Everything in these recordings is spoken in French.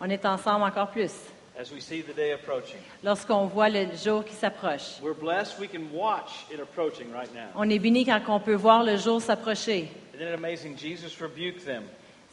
On est ensemble encore plus as we see the day approaching. lorsqu'on voit le jour qui s'approche. We're blessed we can watch it approaching right now. On est béni quand on peut voir le jour s'approcher.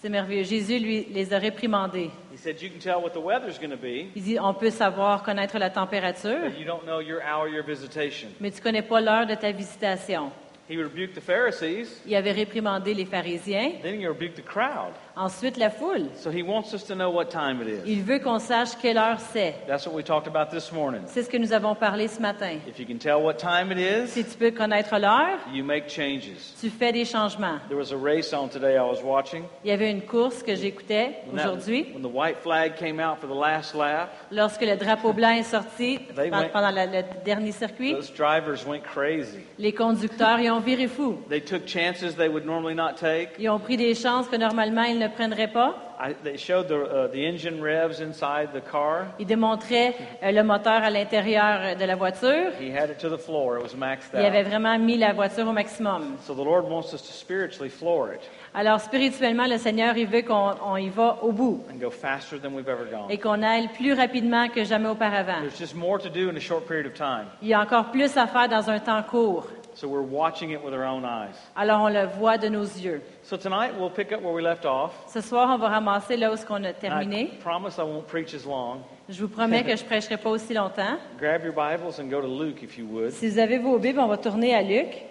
C'est merveilleux. Jésus, lui, les a réprimandés. He said, You can tell what the weather's going to be, Il dit, on peut savoir, connaître la température, but you don't know your hour, your visitation. mais tu connais pas l'heure de ta visitation. He rebuked the Pharisees, Il avait réprimandé les pharisiens, then he rebuked the crowd. ensuite la foule. So he wants us to know what time it is. Il veut qu'on sache quelle heure c'est. That's what we talked about this morning. C'est ce que nous avons parlé ce matin. If you can tell what time it is, Si tu peux connaître l'heure, you make changes. tu fais des changements. There was a race on today I was watching. Il y avait une course que j'écoutais aujourd'hui. when the white flag came out for the last lap, Lorsque le drapeau blanc est sorti went- pendant la- le dernier circuit, those drivers went crazy. les conducteurs y ont viré fou. They took chances they would normally not take. Ils ont pris des chances que normalement ils ne prendraient pas. I, they showed the, uh, the engine revs inside the car. Ils démontraient euh, le moteur à l'intérieur de la voiture. He had it to the floor. It was maxed Ils avaient out. vraiment mis la voiture au maximum. So the Lord wants us to spiritually floor it Alors spirituellement, le Seigneur, il veut qu'on on y va au bout and go faster than we've ever et gone. qu'on aille plus rapidement que jamais auparavant. There's just more to do in a short period of time. Il y a encore plus à faire dans un temps court. So we're watching it with our own eyes. Alors on le voit de nos yeux. So tonight we'll pick up where we left off. Ce soir, on va ramasser là où ce qu'on a terminé. I promise I won't preach as long. Je vous promets que je prêcherai pas aussi longtemps. Grab your Bibles and go to Luke if you would. Si vous avez vos Bibles, on va tourner à Luc.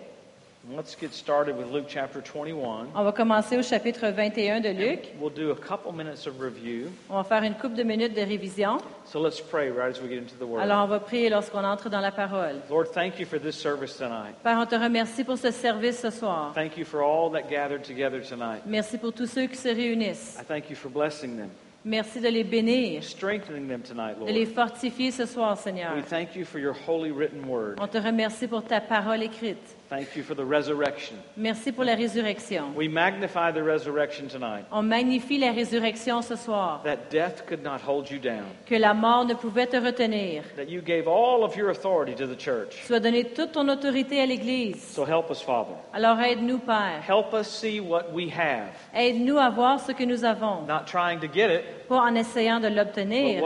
Let's get started with Luke chapter 21. On va commencer au chapitre 21 de Luc. We'll do a couple minutes of review. On va faire une couple de minutes de révision. So let's pray right as we get into the Word. Alors, on va prier lorsqu'on entre dans la parole. Lord, thank you for this service tonight. Père, on te remercie pour ce service ce soir. Thank you for all that gathered together tonight. Merci pour tous ceux qui se réunissent. I thank you for blessing them, Merci de les bénir, strengthening them tonight, de les Lord. fortifier ce soir, Seigneur. We thank you for your holy written word. On te remercie pour ta parole écrite. Thank you for the resurrection. Merci pour la résurrection. We magnify the resurrection tonight. On magnifie la résurrection ce soir. That death could not hold you down. Que la mort ne pouvait te retenir. That you gave all of your authority to the church. Tu as donné toute ton autorité à l'Église. So help us, Father. Alors aide-nous, Père. Help us see what we have, Aide-nous à voir ce que nous avons. not trying to get it, Pas en essayant de l'obtenir,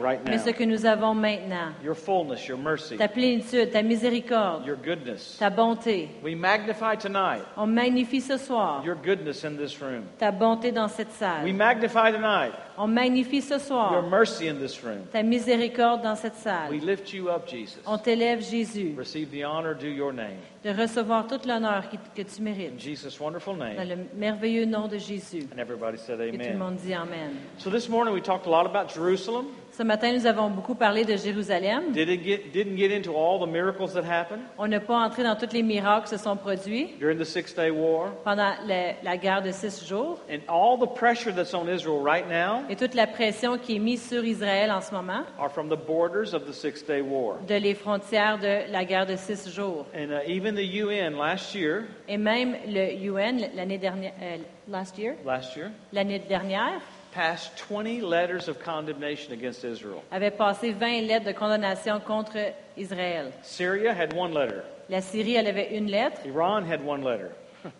right mais ce que nous avons maintenant. Your fullness, your mercy, Ta plénitude, ta miséricorde, your goodness. ta bonté. We magnify tonight On magnifie ce soir your goodness in this room. ta bonté dans cette We salle. magnify tonight On magnifie ce your soir mercy in this room. ta miséricorde dans cette We salle. lift you up, Jesus. On t'élève, Jésus, Receive the honor due your name. de recevoir tout l'honneur qui- que tu In mérites. Jesus' wonderful Dans name. le merveilleux nom de Jésus. And everybody said Et tout le amen. monde dit Amen. So this morning we talked a lot about Jerusalem. Ce matin, nous avons beaucoup parlé de Jérusalem. Didn't get, didn't get into all the miracles that happened? On n'a pas entré dans tous les miracles qui se sont produits during the War? pendant la, la guerre de six jours And all the pressure that's on Israel right now et toute la pression qui est mise sur Israël en ce moment are from the borders of the Six Day War. de les frontières de la guerre de six jours. And uh, even the UN last year, Et même le UN l'année dernière, euh, last year, last year, l'année dernière, passed 20 letters of condemnation against Israel. avait passé 20 lettres de condamnation contre Israël. Syria had one letter. La Syrie, elle avait une lettre. Iran had one letter.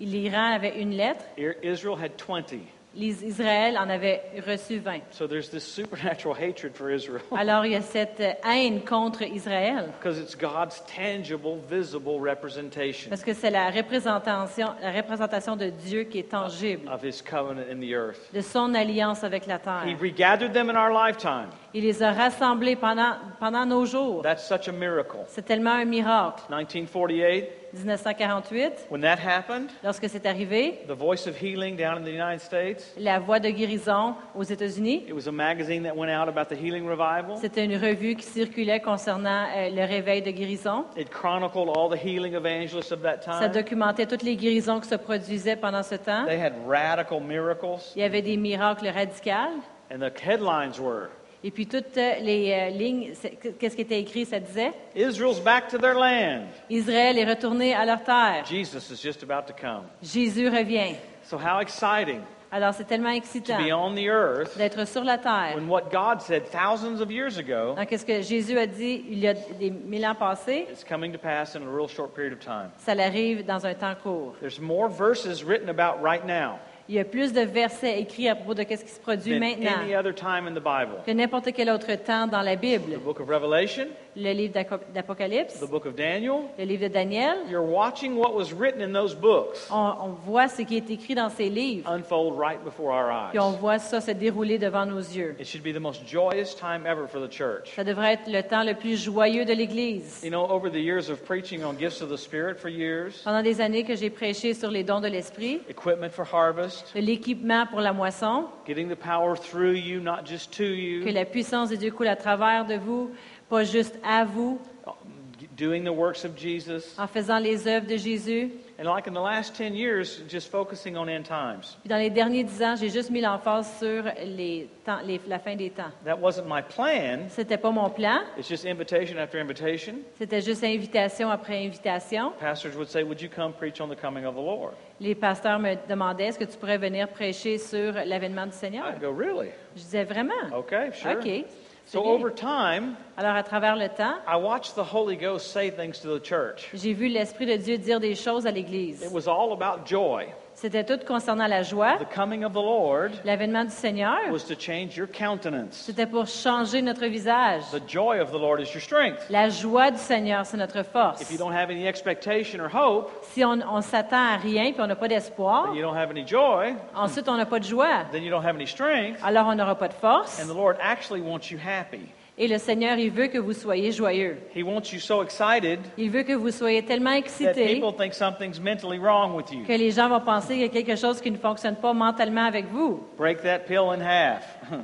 L'Iran avait une lettre. Israel had 20. Les- Israël en avait reçu 20. So there's this supernatural hatred for Israel Alors, il y a cette haine contre Israël because it's God's tangible, visible representation parce que c'est la représentation, la représentation de Dieu qui est tangible, of his covenant in the earth. de son alliance avec la He terre. regathered them in our lifetime. Il les a rassemblés pendant, pendant nos jours. That's such a miracle. C'est tellement un miracle. 1948, 1948, when that happened, lorsque c'est arrivé, the voice of healing down in the United States, la voix de guérison aux États-Unis, it was a magazine that went out about the healing revival. c'était une revue qui circulait concernant euh, le réveil de guérison. It chronicled all the healing evangelists of that Ça time. documentait toutes les guérisons qui se produisaient pendant ce temps. They had radical miracles, Il y avait des miracles radicaux. and the headlines were Et puis toutes euh, les euh, lignes, qu'est-ce qui était écrit, ça disait Israel's back to their land. Israël est retourné à leur terre. Jesus is just about to come. Jésus revient. So, how exciting Alors c'est tellement to excitant be on the earth d'être sur la terre. when what God said thousands of years ago Donc, qu'est-ce que Jésus a dit il y a des mille ans passés? is coming to pass in a real short period of time. Ça l'arrive dans un temps court. There's more verses written about right now. Il y a plus de versets écrits à propos de ce qui se produit maintenant any other time in the Bible. que n'importe quel autre temps dans la Bible. The book of Revelation, Le livre d'Apocalypse, the book of Daniel. le livre de Daniel, You're watching what was written in those books on, on voit ce qui est écrit dans ces livres, unfold right before our puis on eyes. voit ça se dérouler devant nos yeux. It should be the most joyous time ever for the church. Ça devrait être le temps le plus joyeux de l'Église. You know, Pendant des années que j'ai prêché sur les dons de l'Esprit, l'équipement pour la moisson, getting the power through you, not just to que la puissance de Dieu coule à travers de vous, pas juste à vous, doing the works of Jesus. en faisant les œuvres de Jésus. And like in the last 10 years, just focusing on end times. Puis dans les derniers dix ans, j'ai juste mis l'emphase sur les temps, les- la fin des temps. That wasn't my plan. C'était pas mon plan, It's just invitation after invitation. c'était juste invitation après invitation. Pastors would say, Would you come preach on the coming of the Lord? Les pasteurs me demandaient est-ce que tu pourrais venir prêcher sur l'avènement du Seigneur? I'd go, Really? Je disais vraiment? Okay, sure. OK. So over time, Alors, à travers le temps, I watched the Holy Ghost say things to the church. j'ai vu l'Esprit de Dieu dire des choses à It was all about joy. C'était tout concernant la joie. The coming of the Lord L'avènement du Seigneur, was to change your countenance. c'était pour changer notre visage. The joy of the Lord is your strength. La joie du Seigneur, c'est notre If you force. don't have any expectation or hope, Si on, on s'attend à rien puis on n'a pas d'espoir, then you don't have any joy, ensuite on n'a pas de joie, then you don't have any strength, alors on n'aura pas de force. and the Lord actually wants you happy. Et le Seigneur, il veut que vous soyez joyeux. He wants you so excited Il veut que vous soyez tellement that excités people think something's mentally wrong with you. que les gens vont penser qu'il y a quelque chose qui ne fonctionne pas mentalement avec vous. Break that pill in half.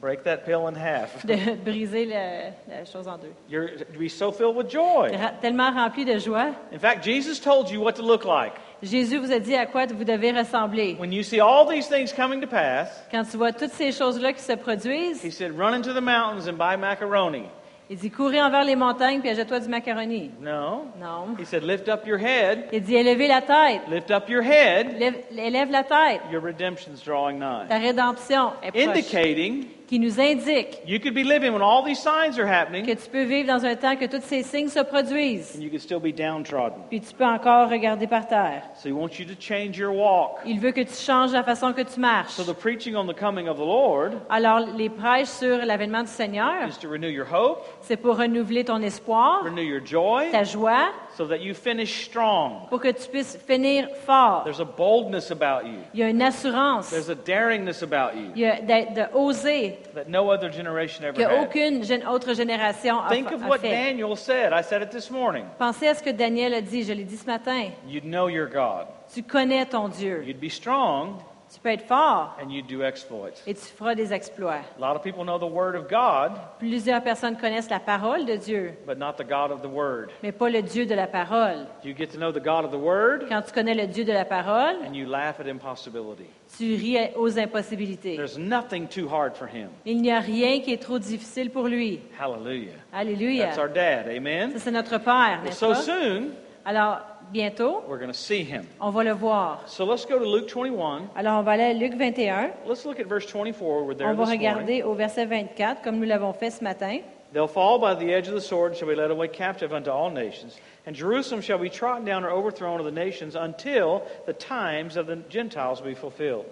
Break that pill in half. De briser le- la chose en deux. You're to be so filled with joy. Ra- Tellement rempli de joie. In fact, Jesus told you what to look like. Jésus vous a dit à quoi vous devez ressembler. When you see all these things coming to pass, Quand tu vois toutes ces choses-là qui se produisent, he said, run into the mountains and buy macaroni. il dit courir envers les montagnes puis achète-toi du macaroni. No. Non. He said, lift up your head, Il dit élevez la tête. lift up your head. Lève, élève la tête. Your redemption's drawing nigh. Ta rédemption est proche. Indicating Qui nous indique you could be living when all these signs are que happening tu peux vivre dans un temps que tous ces signes se produisent. and you could still be downtrodden. Puis tu peux encore regarder par terre. So he wants you to change your walk. Il veut que tu changes la façon que tu marches. So the preaching on the coming of the Lord Alors, les prêches sur l'avènement du Seigneur, is to renew your hope, c'est pour renouveler ton espoir, renew your joy, ta joie, so that you finish strong. pour que tu puisses finir fort. There's a boldness about you. Il y a une assurance. There's a daringness about you Il y a de, de oser that no other generation ever had. qu'aucune gén- autre génération a, Think of a what fait. Daniel said. I said it this morning. Pensez à ce que Daniel a dit, je l'ai dit ce matin. You'd know your God. Tu connais ton Dieu. You'd be strong Tu peux être fort and you'd do exploits. et tu feras des exploits. A lot of people know the Word of God, Plusieurs personnes connaissent la parole de Dieu, but not the God of the Word. mais pas le Dieu de la parole. You get to know the God of the Word Quand tu connais le Dieu de la parole, and you laugh at impossibility. tu ris aux impossibilités. There's nothing too hard for Him. Il n'y a rien qui est trop difficile pour lui. Hallelujah. Alléluia. That's our dad. Amen. Ça, c'est notre Père, n'est-ce so pas? soon, Alors, bientôt, we're going to see Him. on va le voir. So let's go to Luke 21. Alors, on va aller à Luc 21. Let's look at verse 24. We're there On va this morning. regarder au verset 24, comme nous l'avons fait ce matin. They'll fall by the edge of the sword and shall be led away captive unto all nations. And Jerusalem shall be trodden down or overthrown of the nations until the times of the Gentiles be fulfilled.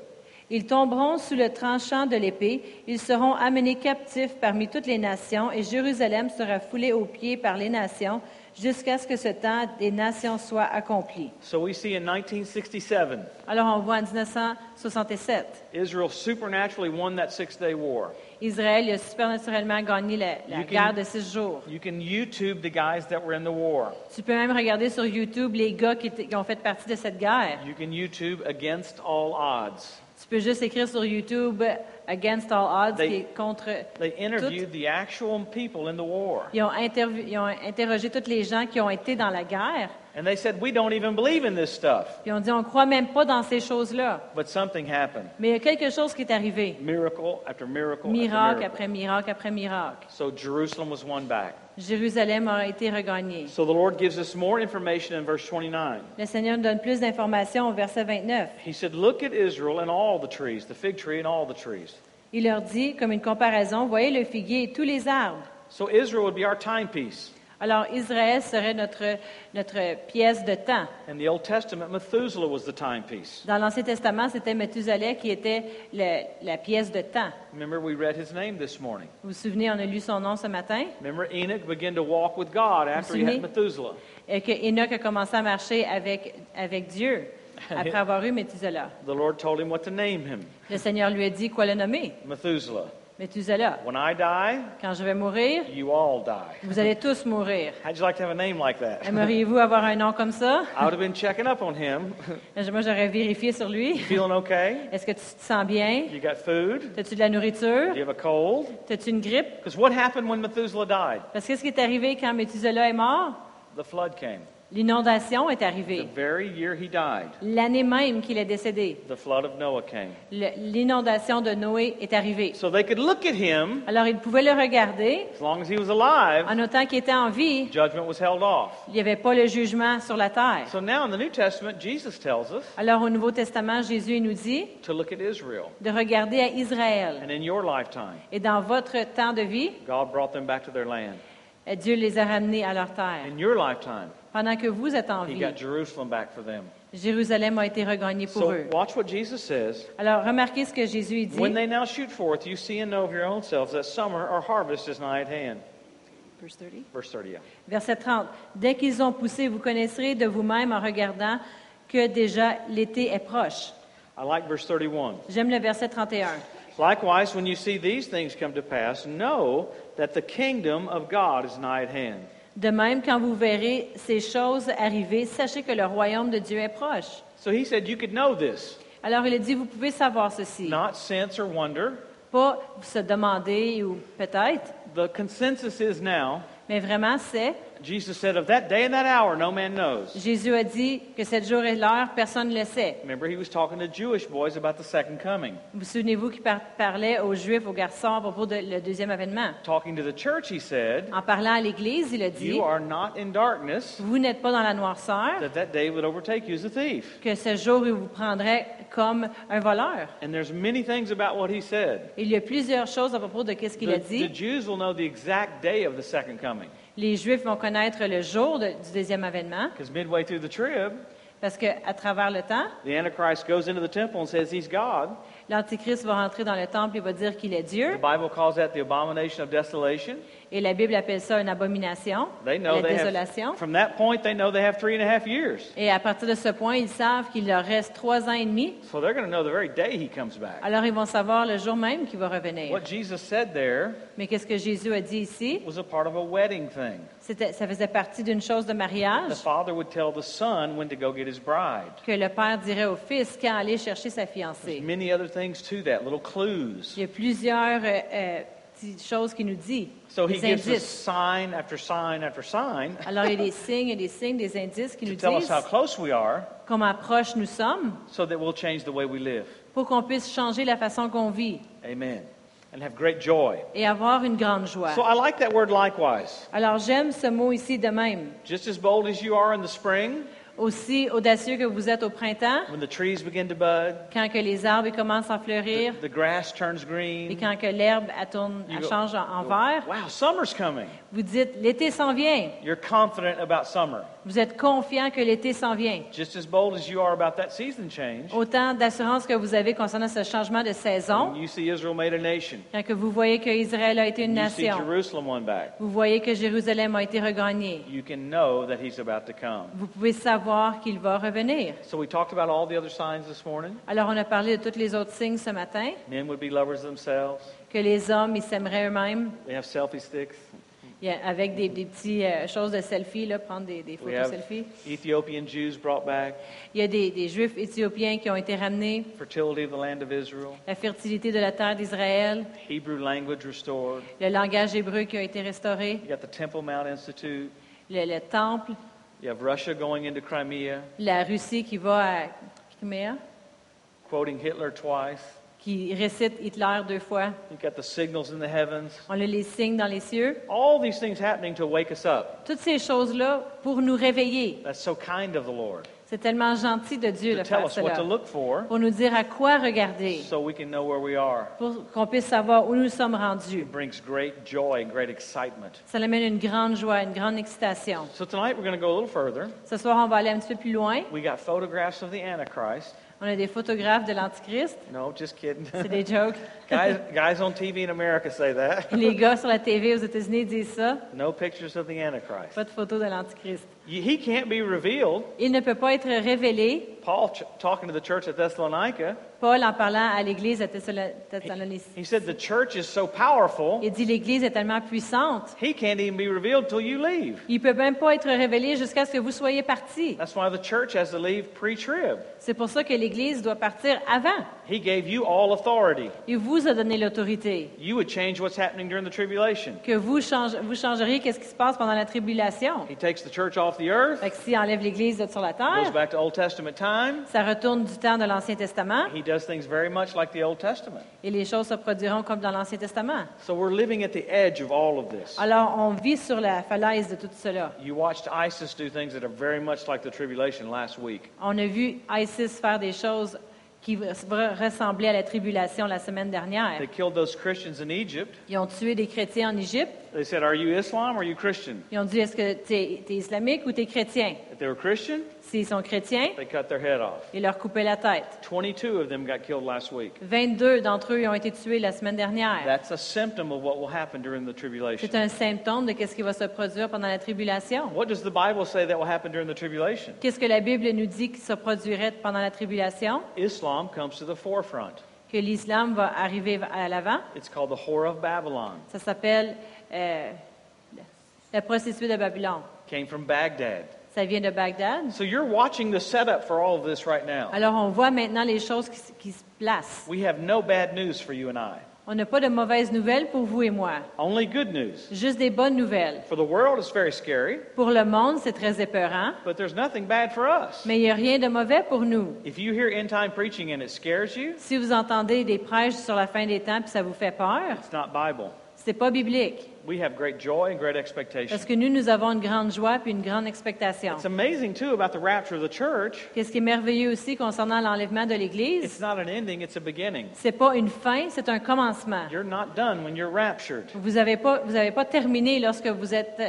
Ils tomberont sous le tranchant de l'épée, ils seront amenés captifs parmi toutes les nations, et Jérusalem sera foulée aux pieds par les nations, jusqu'à ce que ce temps des nations soit accompli. So we see in 1967, Alors on voit en 1967, Israel supernaturally won that six day war. Israël a supernaturellement gagné la, la You can- guerre de six jours. You can YouTube the guys that were in the war. Tu peux même regarder sur YouTube les gars qui, qui ont fait partie de cette guerre. You can YouTube against all odds. Tu peux juste écrire sur YouTube Against All Odds, They- qui est contre. They interviewed the actual people in the war. Ils ont, ils ont interrogé tous les gens qui ont été dans la guerre. And they said, We don't even believe in this stuff. Puis on dit on croit même pas dans ces choses-là. But something happened. Mais il y a quelque chose qui est arrivé. Miracle after miracle after Miracle miracle. après miracle après miracle. So Jerusalem was won back. Jérusalem a été regagnée. So the Lord gives us more information in verse 29. Le Seigneur nous donne plus d'informations au verset 29. He said, Look at Israel and all the trees, the fig tree and all the trees. Il leur dit, comme une comparaison, voyez le figuier et tous les arbres. So Israel would be our timepiece. Alors Israël serait notre, notre pièce de temps. In the Old Testament, Methuselah was the timepiece. Dans l'Ancien Testament, c'était Methuselah qui était le- la pièce de temps. Remember, we read his name this morning. Vous vous souvenez, on a lu son nom ce matin, Remember, Enoch began to walk with God after he souvenez? had Methuselah. et que Enoch a commencé à marcher avec, avec Dieu après avoir eu Methuselah. The Lord told him what to name him Le Seigneur lui a dit quoi le nommer? Methuselah. Methuselah. When I die, Quand je vais mourir, you all die. vous allez tous mourir. How'd you like to have a name like that? Aimeriez-vous avoir un nom comme ça? I would have been checking up on him. Moi, j'aurais vérifié sur lui. Feeling okay? Est-ce que tu te sens bien? You got food? As-tu de la nourriture? Do you have a cold? As-tu une grippe? Because what happened when Methuselah died? Parce que qu'est-ce qui est arrivé quand Methuselah est mort? The flood came. L'inondation est The arrivée. very year he died, L'année même qu'il est décédé, the flood of Noah came. le- l'inondation de Noé est arrivée. So they could look at him Alors, ils pouvaient le regarder. as long as he was alive. En autant qu'il était en vie, Judgment was held off. il n'y avait pas le jugement sur la terre. So now in the New Testament, Jesus tells us Alors, au Nouveau Testament, Jésus nous dit to look at Israel. de regarder à Israël. And in your lifetime, Et dans votre temps de vie, God brought them back to their land. Dieu les a ramenés à leur terre. In your lifetime, Pendant que vous êtes en He vie, got Jerusalem back for them. Jérusalem a été regagné pour So eux. watch what Jesus says. Alors, remarquez ce que Jésus dit. When they now shoot forth, you see and know of your own selves that summer or harvest is nigh at hand. Verse 30. Verse 30, yeah. Verset 30. Dès qu'ils ont poussé, vous connaisserez de vous-même en regardant que déjà l'été est proche. I like verse 31. J'aime le verset 31. Likewise, when you see these things come to pass, know that the kingdom of God is nigh at hand. De même, quand vous verrez ces choses arriver, sachez que le royaume de Dieu est proche. So he said you could know this, Alors il a dit, vous pouvez savoir ceci. not sense or wonder. Pas se demander ou peut-être, The consensus is now, mais vraiment c'est. Jesus said, of that day and that hour, no man knows. Jésus a dit que cette jour et l'heure, personne ne le sait. Remember, he was talking to Jewish boys about the second coming. Vous souvenez-vous qu'il par- parlait aux Juifs, aux garçons à propos de le deuxième avènement? Talking to the church, he said, En parlant à l'Église, il a dit, You are not in darkness, vous n'êtes pas dans la noirceur, that that day would overtake you as a thief. que ce jour il vous prendrait comme un voleur. And there's many things about what he said. Il y a plusieurs choses à propos de ce qu'il a The, the dit. Jews will know the exact day of the second coming. Les Juifs vont connaître le jour de- du deuxième avènement, Because midway through the trib, parce qu'à travers le temps, the Antichrist goes into the temple and says he's God. l'Antichrist va rentrer dans le temple et va dire qu'il est Dieu. The Bible calls that the abomination of desolation. Et la Bible appelle ça une abomination, They know la they désolation. have, from that point, they know they have three and a half years. Et à partir de ce point, ils savent qu'il leur reste trois ans et demi. So they're going to know the very day he comes back. Alors, ils vont savoir le jour même qu'il va revenir. What Jesus said there Mais qu'est-ce que Jésus a dit ici? was a part of a wedding thing. C'était, ça faisait partie d'une chose de The mariage father would tell the son when to go get his bride. que le père dirait au fils quand aller chercher sa There's fiancée. many other things to that, little clues. Il y a plusieurs euh, euh, petites choses qu'il nous dit, So he des gives us indices. sign after sign after sign Alors, il y a des signes et des signes, des indices qui to nous tell us disent how close we are comment proches nous sommes so that we'll change the way we live. pour qu'on puisse changer la façon qu'on vit Amen. And have great joy. et avoir une grande joie. So I like that word likewise. Alors, j'aime ce mot ici de même. Just as bold as you are in the spring, Aussi audacieux que vous êtes au printemps, when the trees begin to bud, quand que les arbres commencent à fleurir, the, the grass turns et quand que l'herbe elle tourne, you elle go, change en, en vert, Wow, summer's coming. vous dites l'été s'en vient. You're confident about summer. Vous êtes confiant que l'été s'en vient. Just as bold as you are about that season change. Autant d'assurance que vous avez concernant ce changement de saison, When you see Israel made a nation, quand que vous voyez que Israël a été une you see nation, Jerusalem won back, vous voyez que Jérusalem a été regagnée. you can know that he's about to come. Vous pouvez savoir qu'il va revenir. So we talked about all the other signs this morning. Alors, on a parlé de tous les autres signes ce matin, Men would be lovers of themselves. que les hommes, ils s'aimeraient eux-mêmes, They have selfie sticks. Il y a- avec des, des petites choses de selfie, là, prendre des, des We photos have selfie. Ethiopian Jews brought back. Il y a des, des Juifs éthiopiens qui ont été ramenés, Fertility of the land of Israel. la fertilité de la terre d'Israël, Hebrew language restored. le langage hébreu qui a été restauré, You got the Temple Mount Institute. le, le temple, You have Russia going into Crimea, la Russie qui va à Crimée, quoting Hitler twice. qui récite Hitler deux fois. You've got the signals in the heavens. On a les signes dans les cieux. All these things happening to wake us up. Toutes ces choses-là pour nous réveiller. That's so kind of the Lord. C'est tellement gentil de Dieu to de tell faire us what to cela. look for Pour nous dire à quoi regarder, so we can know where we are. pour qu'on puisse savoir où nous sommes rendus. It brings great joy and great excitement. Ça amène une grande joie, une grande excitation. So tonight we're going to go a little further. Ce soir, on va aller un petit peu plus loin. We got photographs of the Antichrist. On a des photographes de l'Antichrist. No, just kidding. C'est des jokes. guys, guys on TV in America say that. Les gars sur la TV aux États-Unis disent ça. No pictures of the Antichrist. Pas de photo de l'Antichrist. He can't be revealed. Il ne peut pas être révélé. Paul, talking to the church at Thessalonica, Paul, en parlant à l'Église Thessalo- Thessalonique, he said the church is so powerful, il dit l'Église est tellement puissante, he can't even be revealed till you leave. il peut même pas être révélé jusqu'à ce que vous soyez partis. That's why the church has to leave pre-trib. C'est pour ça que l'Église doit partir avant. He gave you all authority. Il vous a donné l'autorité. You would change what's happening during the tribulation. Que vous, change- vous changeriez qu'est-ce qui se passe pendant la tribulation. He takes the church off the earth, Fait que s'il enlève l'Église de sur la goes terre, back to Old Testament time. ça retourne du temps de l'Ancien Testament He does things very much like the Old Testament. et les choses se produiront comme dans l'Ancien Testament. So we're living at the edge of all of this. Alors, on vit sur la falaise de tout cela. You watched ISIS do things that are very much like the tribulation last week. On a vu ISIS faire des choses qui re- ressemblaient à la tribulation la semaine dernière. They killed those Christians in Egypt. Ils ont tué des chrétiens en Égypte. They said, Are you Islam? Or are you Christian? Ils ont dit, est-ce que tu es, islamique ou tu es chrétien? If they were Christian, S'ils sont chrétiens, they cut their head off. ils leur coupaient la tête. 22 of them got killed last week. 22 d'entre eux ont été tués la semaine dernière. That's a symptom of what will happen during the tribulation. C'est un symptôme de ce qui va se produire pendant la tribulation. What does the Bible say that will happen during the tribulation? Qu'est-ce que la Bible nous dit qui se produirait pendant la tribulation? Islam comes to the forefront. Que l'islam va arriver à l'avant. It's called the whore of Babylon. Ça s'appelle euh, la prostituée de Babylone. Came from Baghdad. Ça vient de Bagdad. So you're watching the setup for all of this right now. Alors on voit maintenant les choses qui, se placent. We have no bad news for you and I. On n'a pas de mauvaises nouvelles pour vous et moi, Only good news. juste des bonnes nouvelles. For the world, it's very scary, Pour le monde, c'est très épeurant, but there's nothing bad for us. mais il n'y a rien de mauvais pour nous. If you hear end time preaching and it scares you, Si vous entendez des prêches sur la fin des temps puis ça vous fait peur, it's not Bible. c'est pas biblique. We have great joy and great expectation. Parce que nous, nous avons une grande joie puis une grande expectation. It's amazing too about the rapture of the church. Qu'est-ce qui est merveilleux aussi concernant l'enlèvement de It's l'Église, not an ending, it's a beginning. c'est pas une fin, c'est un commencement. You're not done when you're raptured. Vous n'avez pas, vous avez pas terminé lorsque vous êtes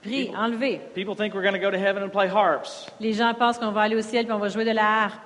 pris, enlevé. People think we're going to go to heaven and play harps. Les gens pensent qu'on va aller au ciel puis on va jouer de la harpe.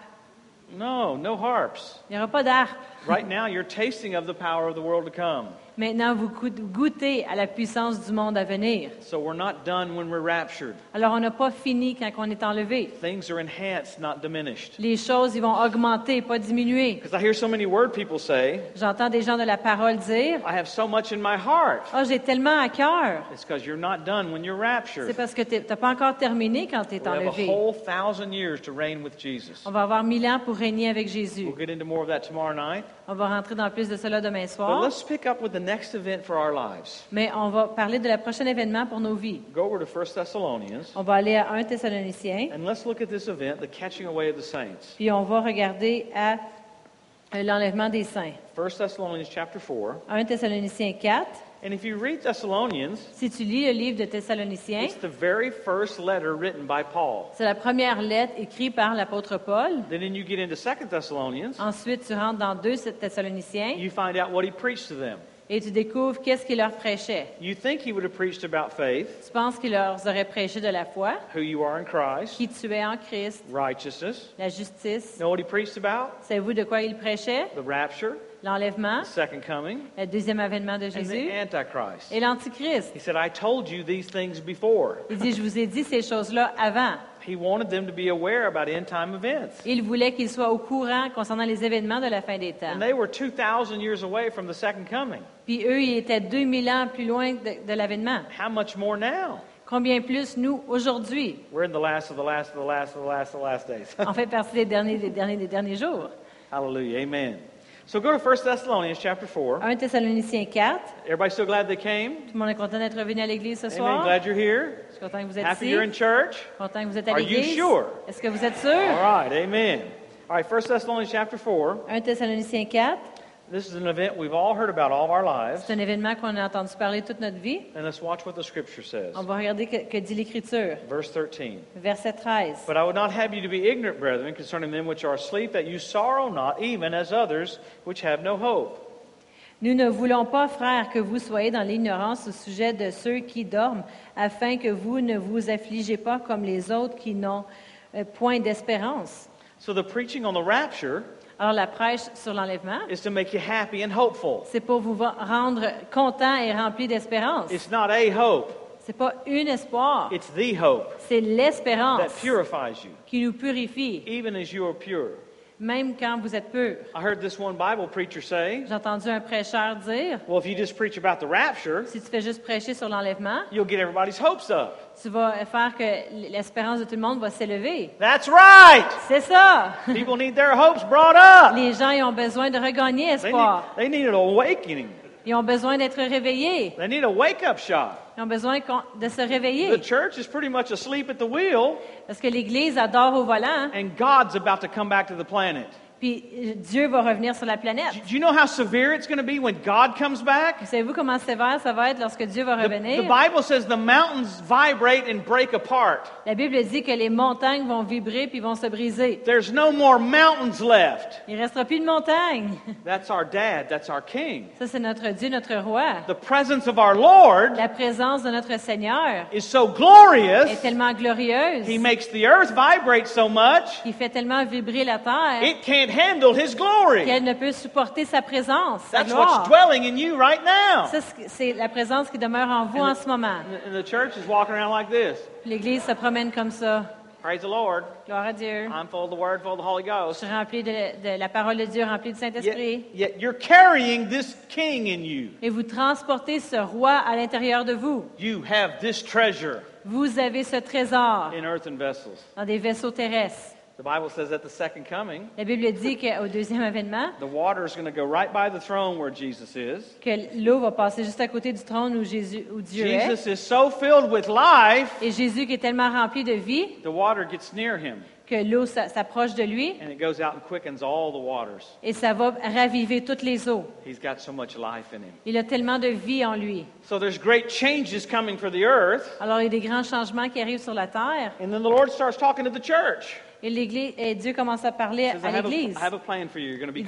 No, no harps. Il n'y aura pas d'harpe. Right now, you're tasting of the power of the world to come. Maintenant, vous goût- goûtez à la puissance du monde à venir. So we're not done when we're raptured. Alors, on n'a pas fini quand on est enlevé. Things are enhanced, not diminished. Les choses, ils vont augmenter, pas diminuer. Because I hear so many word people say, J'entends des gens de la parole dire I have so much in my heart. Ah, j'ai tellement à cœur. It's because you're not done when you're C'est raptured. parce que tu n'as pas encore terminé quand tu es We have a enlevé. whole thousand years to reign with Jesus. On va avoir mille ans pour régner avec Jésus. We'll get into more of that tomorrow night. On va rentrer dans plus de cela demain But soir. let's pick up with the next event for our lives. Mais on va parler de la prochaine événement pour nos vies. Go over to 1 Thessalonians On va aller à 1 Thessaloniciens, and let's look at this event, the catching away of the saints. puis on va regarder à euh, l'enlèvement des saints. 1 Thessalonians chapter 4. 1 Thessaloniciens 4. And if you read Thessalonians, Si tu lis le livre de Thessaloniciens, it's the very first letter written by Paul. c'est la première lettre écrite par l'apôtre Paul. Then, then you get into 2 Thessalonians, Ensuite, tu rentres dans 2 Thessaloniciens you find out what he preached to them. Et tu découvres qu'est-ce qu'il leur prêchait. You think he would have preached about faith, Tu penses qu'il leur aurait prêché de la foi, who you are in Christ, qui tu es en Christ, righteousness. la justice. Know what he preached about? Savez-vous de quoi il prêchait? The rapture, L'enlèvement, the second coming, le deuxième avènement de and the Jésus Antichrist. et l'Antichrist. He said, I told you these things before. Il dit, je vous ai dit ces choses-là avant. He wanted them to be aware about end time events. Il voulait qu'ils soient au courant concernant les événements de la fin des temps. And they were 2,000 years away from the second coming. Puis eux, ils étaient 2000 ans plus loin de, de l'avènement. How much more now? Combien plus nous aujourd'hui? We're in the last of the last of the last of the last of the last days. On fait partie des derniers, des derniers, des derniers jours. Hallelujah. Amen. So go to 1 Thessalonians chapter 4. 1 Thessaloniciens 4. Everybody still glad they came? Tout le monde est content d'être revenu à l'église ce Amen. soir. Glad you're here? Je suis content que vous êtes Happy ici. you're in church? Content que vous êtes à Are you l'église. sure? Est-ce que vous êtes sûr? All right. Amen. All right. 1 Thessalonians chapter 4. 1 Thessaloniciens 4. This is an event we've all heard about all of our lives. C'est un événement qu'on a entendu parler toute notre vie. And let's watch what the scripture says. On va regarder que, que dit l'Écriture. Verse 13. Verset 13. But I would not have you to be ignorant, brethren, concerning them which are asleep, that you sorrow not, even as others which have no hope. Nous ne voulons pas, frères, que vous soyez dans l'ignorance au sujet de ceux qui dorment, afin que vous ne vous affligez pas comme les autres qui n'ont euh, point d'espérance. So the preaching on the rapture Alors la prêche sur l'enlèvement, is to make you happy and hopeful. c'est pour vous rendre content et rempli d'espérance. It's not a hope, C'est pas un espoir, it's the hope c'est that l'espérance purifies you, qui nous purifie, even as you are pure. Même quand vous êtes pur. I heard this one Bible preacher say, J'ai entendu un prêcheur dire, well, if you just preach about the rapture, si tu fais juste prêcher sur l'enlèvement, you'll get everybody's hopes up. tu vas faire que l'espérance de tout le monde va s'élever. That's right! C'est ça! People need their hopes brought up. Les gens ils ont besoin de regagner They need, espoir. they need an awakening. Ils ont besoin d'être réveillés. They need a wake up shot. Ils ont besoin de se The church is pretty much asleep at the wheel, Parce que l'Église adore au volant, and God's about to come back to the planet. Puis euh, Dieu va revenir sur la planète. Do you know how severe it's going to be when God comes back? Savez-vous comment sévère ça va être lorsque Dieu va The, the revenir? Bible says the mountains vibrate and break apart. La Bible dit que les montagnes vont vibrer puis vont se briser. There's no more mountains left. Il ne restera plus de montagnes. That's our dad, that's our king. Ça, c'est notre Dieu, notre roi. The presence of our Lord La présence de notre Seigneur is so est glorious, tellement glorieuse. He makes the earth vibrate so much, Il fait tellement vibrer la terre it can't handle His glory. qu'elle ne peut supporter sa présence, sa That's what's gloire. dwelling in you right now. Ça, c'est- la présence qui demeure en vous en ce moment. And the church is walking around like this. L'Église se promène comme ça. Praise the Lord. Gloire à Dieu. I'm full of the Word, full of the Holy Je Ghost. suis rempli de, de la parole de Dieu, rempli du Yet, Saint-Esprit. yet you're carrying this King in you. Et vous transportez ce roi à l'intérieur de vous. You have this treasure Vous avez ce trésor in earthen vessels. dans des vaisseaux terrestres. The Bible says at the second coming, La Bible dit qu'au deuxième avènement, the water is going to go right by the throne where Jesus is. que l'eau va passer juste à côté du trône où, Jésus, où Dieu est. Jesus is so filled with life, Et Jésus qui est tellement rempli de vie the water gets near him que l'eau s'a- s'approche de lui and it goes out and quickens all the waters. et ça va raviver toutes les eaux. He's got so much life in him. Il a tellement de vie en lui. So there's great changes coming for the earth. Alors il y a des grands changements qui arrivent sur la terre. And then the Lord starts talking to the church. Et, l'Église, et Dieu commence à parler à l'Église. Il dit.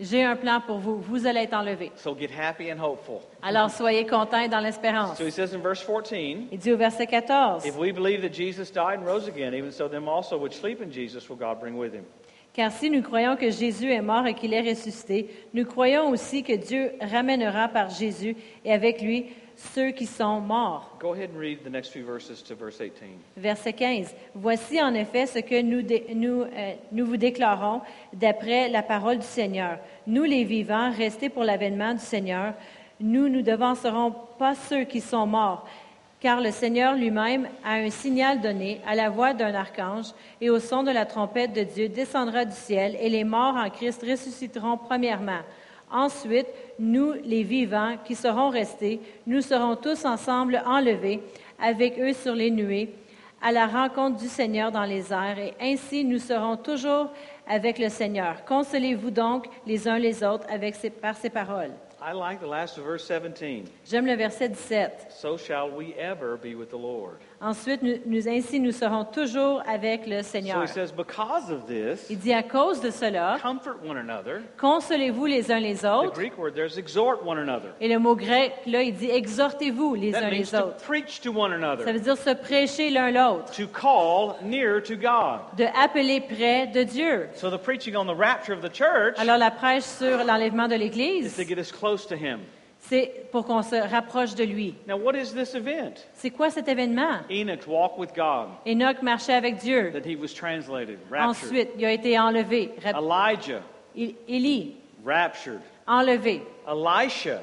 J'ai un plan pour vous. Vous allez être enlevés. So get happy and hopeful. Alors soyez contents et dans l'espérance. So he says in verse 14, Il dit au verset 14, If we believe that Jesus died and rose again, even so them also which sleep in Jesus will God bring with him. Car si nous croyons que Jésus est mort et qu'il est ressuscité, nous croyons aussi que Dieu ramènera par Jésus et avec lui ceux qui sont morts. Go ahead and read the next few verses to verse 18. Verset 15. Voici en effet ce que nous, dé- nous, euh, nous vous déclarons d'après la parole du Seigneur. Nous les vivants, restés pour l'avènement du Seigneur, nous ne devancerons pas ceux qui sont morts, car le Seigneur lui-même a un signal donné à la voix d'un archange et au son de la trompette de Dieu descendra du ciel et les morts en Christ ressusciteront premièrement. Ensuite, nous, les vivants qui serons restés, nous serons tous ensemble enlevés avec eux sur les nuées à la rencontre du Seigneur dans les airs, et ainsi nous serons toujours avec le Seigneur. Consolez-vous donc les uns les autres avec par ces paroles. I like the last of verse 17. J'aime le verset 17. So shall we ever be with the Lord. Ensuite, nous, nous- ainsi nous serons toujours avec le So Seigneur. he says, Because of this, Il dit à cause de cela, consolez-vous les uns les The autres. Greek word there's exhort one another. Et le mot grec, là, il dit exhortez-vous les That uns les to autres. preach to one Ça veut dire se prêcher l'un l'autre, to call near to God. de appeler près de Dieu. So the preaching on the rapture of the church Alors la prêche sur l'enlèvement de is l'Église, to get us close to Him. C'est pour qu'on se rapproche de lui. Now, what is this event? C'est quoi cet événement? Enoch walked with God, Enoch marchait avec Dieu. that he was translated, raptured. Ensuite, il a été enlevé. Rap- Elijah, Il- Élie, raptured. enlevé. Elisha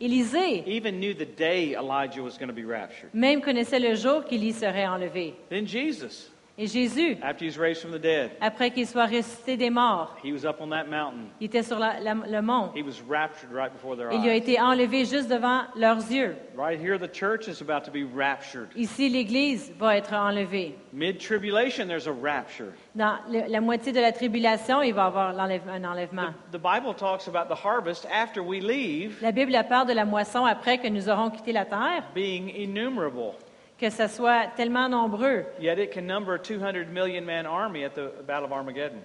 Élisée, even knew the day Elijah was going to be raptured. même connaissait le jour qu'Élie serait enlevé. Then Jesus. Et Jésus, after he was raised from the dead, après qu'il soit ressuscité des morts, he was up on that mountain. il était sur la- la- le mont. He was raptured right before their Il a eyes. été enlevé juste devant leurs yeux. Right here, the church is about to be raptured. Ici, l'Église va être enlevée. Mid tribulation, there's a rapture. Dans le- la moitié de la tribulation, il va y avoir l'enlève- un enlèvement. The Bible talks about the harvest after we leave La Bible parle de la moisson après que nous aurons quitté la terre, being innumerable. Que ce soit tellement nombreux Yet it can number a 200 million man army at the Battle of Armageddon.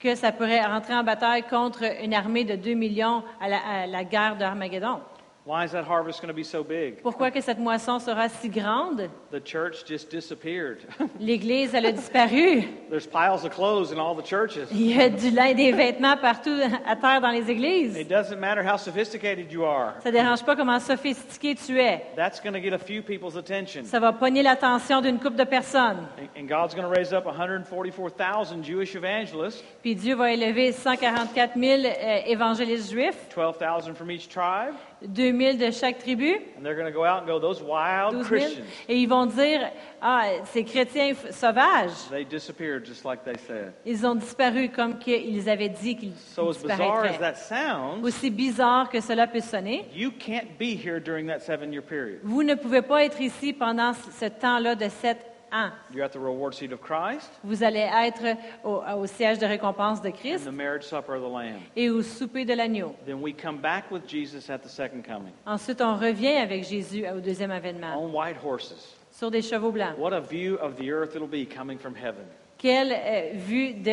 que ça pourrait rentrer en bataille contre une armée de 2 millions à la, à la guerre d'Armageddon. Why is that harvest going to be so big? Pourquoi que cette moisson sera si grande? The church just disappeared. L'Église, elle a disparu. There's piles of clothes in all the churches. Il y a du lin et des vêtements partout à terre dans les églises. It doesn't matter how sophisticated you are. Ça ne dérange pas comment sophistiqué tu es. That's going to get a few people's attention. Ça va pogner l'attention d'une couple de personnes. And- And God's going to raise up 144,000 Jewish evangelists, Puis Dieu va élever 144 000 euh, évangélistes juifs, 12,000 from each tribe, 2 000 de chaque tribu, and they're going to go out and go, those wild 12 000. Christians. Et ils vont dire, ah, ces chrétiens f- sauvages, They disappeared just like they said. ils ont disparu comme qu'ils avaient dit qu'ils So, as bizarre as disparaîtraient. that sounds, Aussi bizarre que cela peut sonner, you can't be here during that seven year period. vous ne pouvez pas être ici pendant ce temps-là de sept ans. You're at the reward seat of Christ Vous allez être au, au siège de récompense de and Christ the marriage supper of the Lamb. et au souper de l'agneau. Then we come back with Jesus at the second coming Ensuite, on revient avec Jésus au deuxième avènement on white horses. sur des chevaux blancs. What a view of the earth it'll be coming from heaven. Quelle euh, vue de,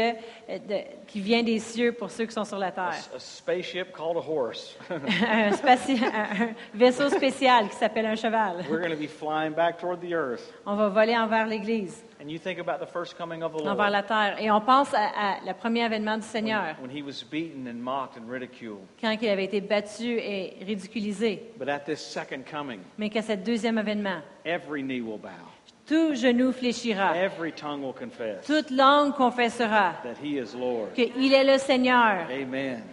euh, de- qui vient des cieux pour ceux qui sont sur la terre? s- a spaceship called a horse. un, spaci- un- un vaisseau spécial qui s'appelle un cheval. We're going to be flying back toward the earth. On va voler envers l'Église, And you think about the first coming of the envers la terre. Et on pense à, à le premier avènement du Seigneur, when he was beaten and mocked and ridiculed. quand il avait été battu et ridiculisé. But at this second coming, Mais qu'à ce deuxième avènement, every knee will bow, tout genou fléchira, every tongue will confess toute langue confessera that he is Lord. qu'il est le Seigneur. Amen.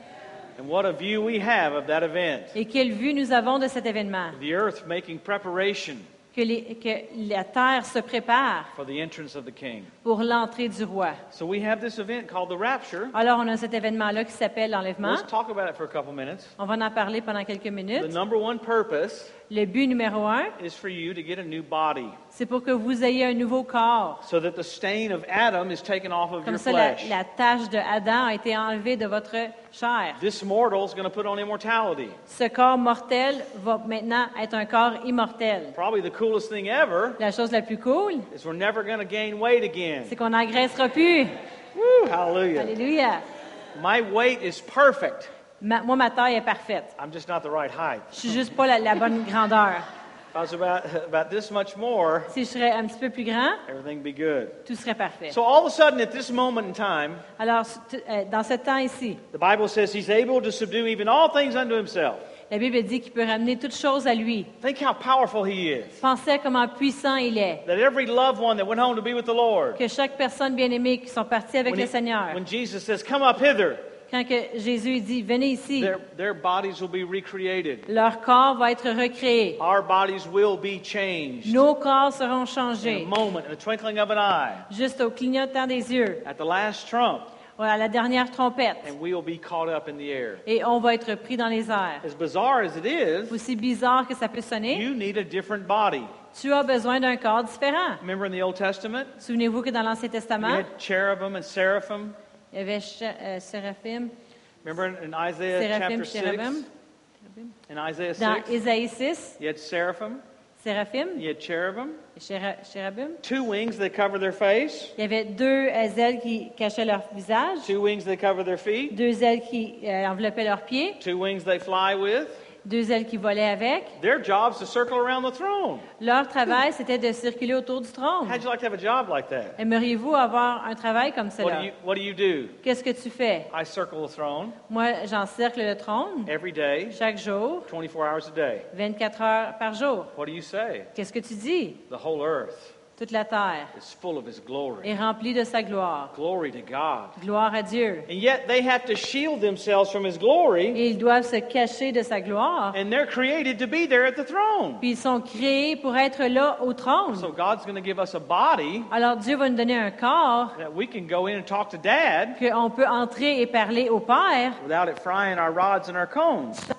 And what a view we have of that event. Et quelle vue nous avons de cet événement? The earth making preparation Que, les- que la terre se prépare for the entrance of the king. pour l'entrée du roi. So we have this event called the rapture. Alors, on a cet événement-là qui s'appelle l'enlèvement. Let's talk about it for a couple minutes. On va en parler pendant quelques The minutes. number one purpose Le but numéro un, is for you to get a new body c'est pour que vous ayez un nouveau corps. so that the stain of Adam is taken off of Comme your ça, la, flesh. la tâche de Adam a été enlevée de votre chair. This mortal is going to put on immortality. Ce corps mortel va maintenant être un corps immortel. Probably the coolest thing ever La chose la plus cool, is we're never going to gain weight again. c'est qu'on n'engraissera plus. Woo, hallelujah. Alléluia. My weight is perfect. Ma- moi, ma taille est parfaite. I'm just not the right height. Je suis juste pas la, la bonne grandeur. I was about, about this much more, Si je serais un petit peu plus grand, everything would be good. tout serait parfait. So all of a sudden, at this moment in time, Alors, euh, dans ce temps ici, the Bible says he's able to subdue even all things unto himself. la Bible dit qu'il peut ramener toutes choses à lui. Think how powerful he is. Pensez comment puissant il est. That every loved one that went home to be with the Lord, Que chaque personne bien-aimée qui sont partis avec when, le he- Seigneur, when Jesus says, Come up hither, quand que Jésus dit, venez ici, their, their bodies will be recreated. leur corps va être recréé. Our bodies will be changed. Nos corps seront In a changés. moment, in the twinkling of an eye, Juste au clignotant des yeux, at the last trump, à la dernière trompette. and be caught up in the air. Et on va être pris dans les airs. As bizarre as it is, Aussi bizarre que ça peut sonner, you need a different body. tu as besoin d'un corps différent. Remember in the Old Testament, Souvenez-vous que dans l'Ancien you Testament, had cherubim and seraphim. Il y avait euh, Séraphim, Remember in, Isaiah Séraphim, chapter 6? Chérubim. In Isaiah Dans 6, Ésaïe 6, you had seraphim, Séraphim, you had cherubim, Chérubim. two wings that cover their face, Il y avait deux euh, ailes qui cachaient leur visage, two wings that cover their feet, deux ailes qui euh, enveloppaient leurs pieds, two wings they fly with. Deux ailes qui volaient avec. Their job's to circle around the throne. Leur travail, c'était de circuler autour du trône. How'd you like to have a job like that? Aimeriez-vous avoir un travail comme What cela? you, what do, you do? Qu'est-ce que tu fais? I circle the throne Moi, j'encercle le trône every day, chaque jour, 24 hours a day. 24 heures par jour. What do you say? Qu'est-ce que tu dis? The whole earth. Toute la terre is full of His glory. est remplie de sa gloire. Glory to God. Gloire à Dieu. And yet they have to shield themselves from His glory, Et ils doivent se cacher de sa gloire. and they're created to be there at the throne. Puis ils sont créés pour être là au trône. So God's going to give us a body Alors Dieu va nous donner un corps that we can go in and talk to Dad qu'on peut entrer et parler au Père. without it frying our rods and our cones. Ça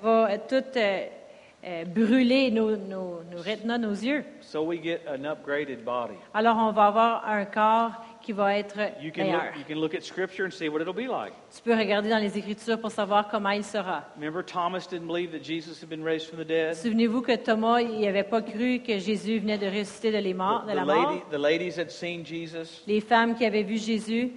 va tout euh, euh, brûler nos, nos, nos rétinas, nos yeux. So we get an upgraded body. Alors on va avoir un corps qui va être You can meilleur. look, you can look at Scripture and see what it'll be like. Tu peux regarder dans les Écritures pour savoir comment il sera. Remember, Thomas didn't believe that Jesus had been raised from the dead? Souvenez-vous que Thomas n'avait pas cru que Jésus venait de ressusciter de, les morts, de la the mort? lady, the ladies had seen Jesus, Les femmes qui avaient vu Jésus,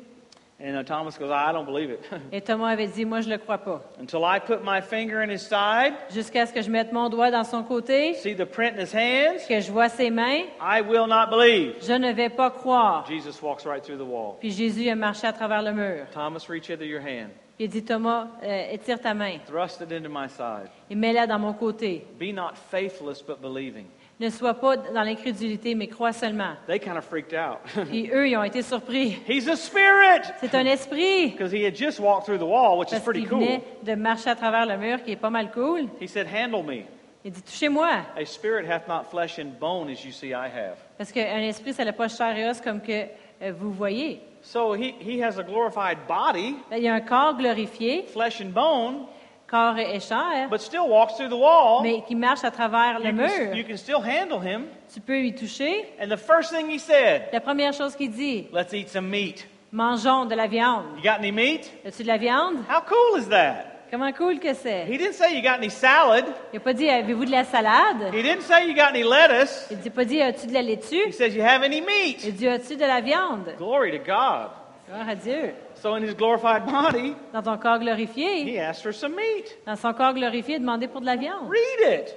and uh, Thomas goes, "I don't believe it et Thomas avait dit, moi je le crois pas. until I put my finger in his side, Jusqu'à ce que je mette mon doigt dans son côté, see the print in his hands. que je vois ses mains, I will not believe." je ne vais pas croire. Jesus walks right through the wall. Puis Jésus a marché à travers le mur. Thomas, reach into your hand, Il dit, Thomas, euh, étire ta main thrust it into my side. et mets-la dans mon côté. Be not faithless, but believing. Ne sois pas dans l'incrédulité, mais crois seulement. They kind of freaked out. Puis eux, ils ont été surpris. He's a spirit C'est un esprit. because he had just walked through the wall, which is Parce pretty qu'il cool. venait de marcher à travers le mur, qui est pas mal cool. He said, "Handle me." Il dit, touchez-moi. A spirit hath not flesh and bone as you see I have. Parce qu'un esprit, ça n'a pas chair et os comme que euh, vous voyez. So he, he has a glorified body, Ben, Il y a un corps glorifié, flesh and bone, corps et chair, but still walks through the wall. mais qui marche à travers le You can, mur. you can still handle him. Tu peux y toucher. And the first thing he said, La première chose qu'il dit, let's eat some meat. mangeons de la viande. You got any meat? As-tu de la viande? How cool is that? Comment cool que c'est? He didn't say you got any salad. Il n'a pas dit, avez-vous de la salade? He didn't say you got any lettuce. Il n'a pas dit, as-tu de la He laitue? says you have any meat. Il dit, as-tu de la viande? Glory to God. Gloire à Dieu. So in his glorified body, Dans ton corps glorifié, he asked for some meat. dans son corps glorifié, demandez pour de la viande. Read it.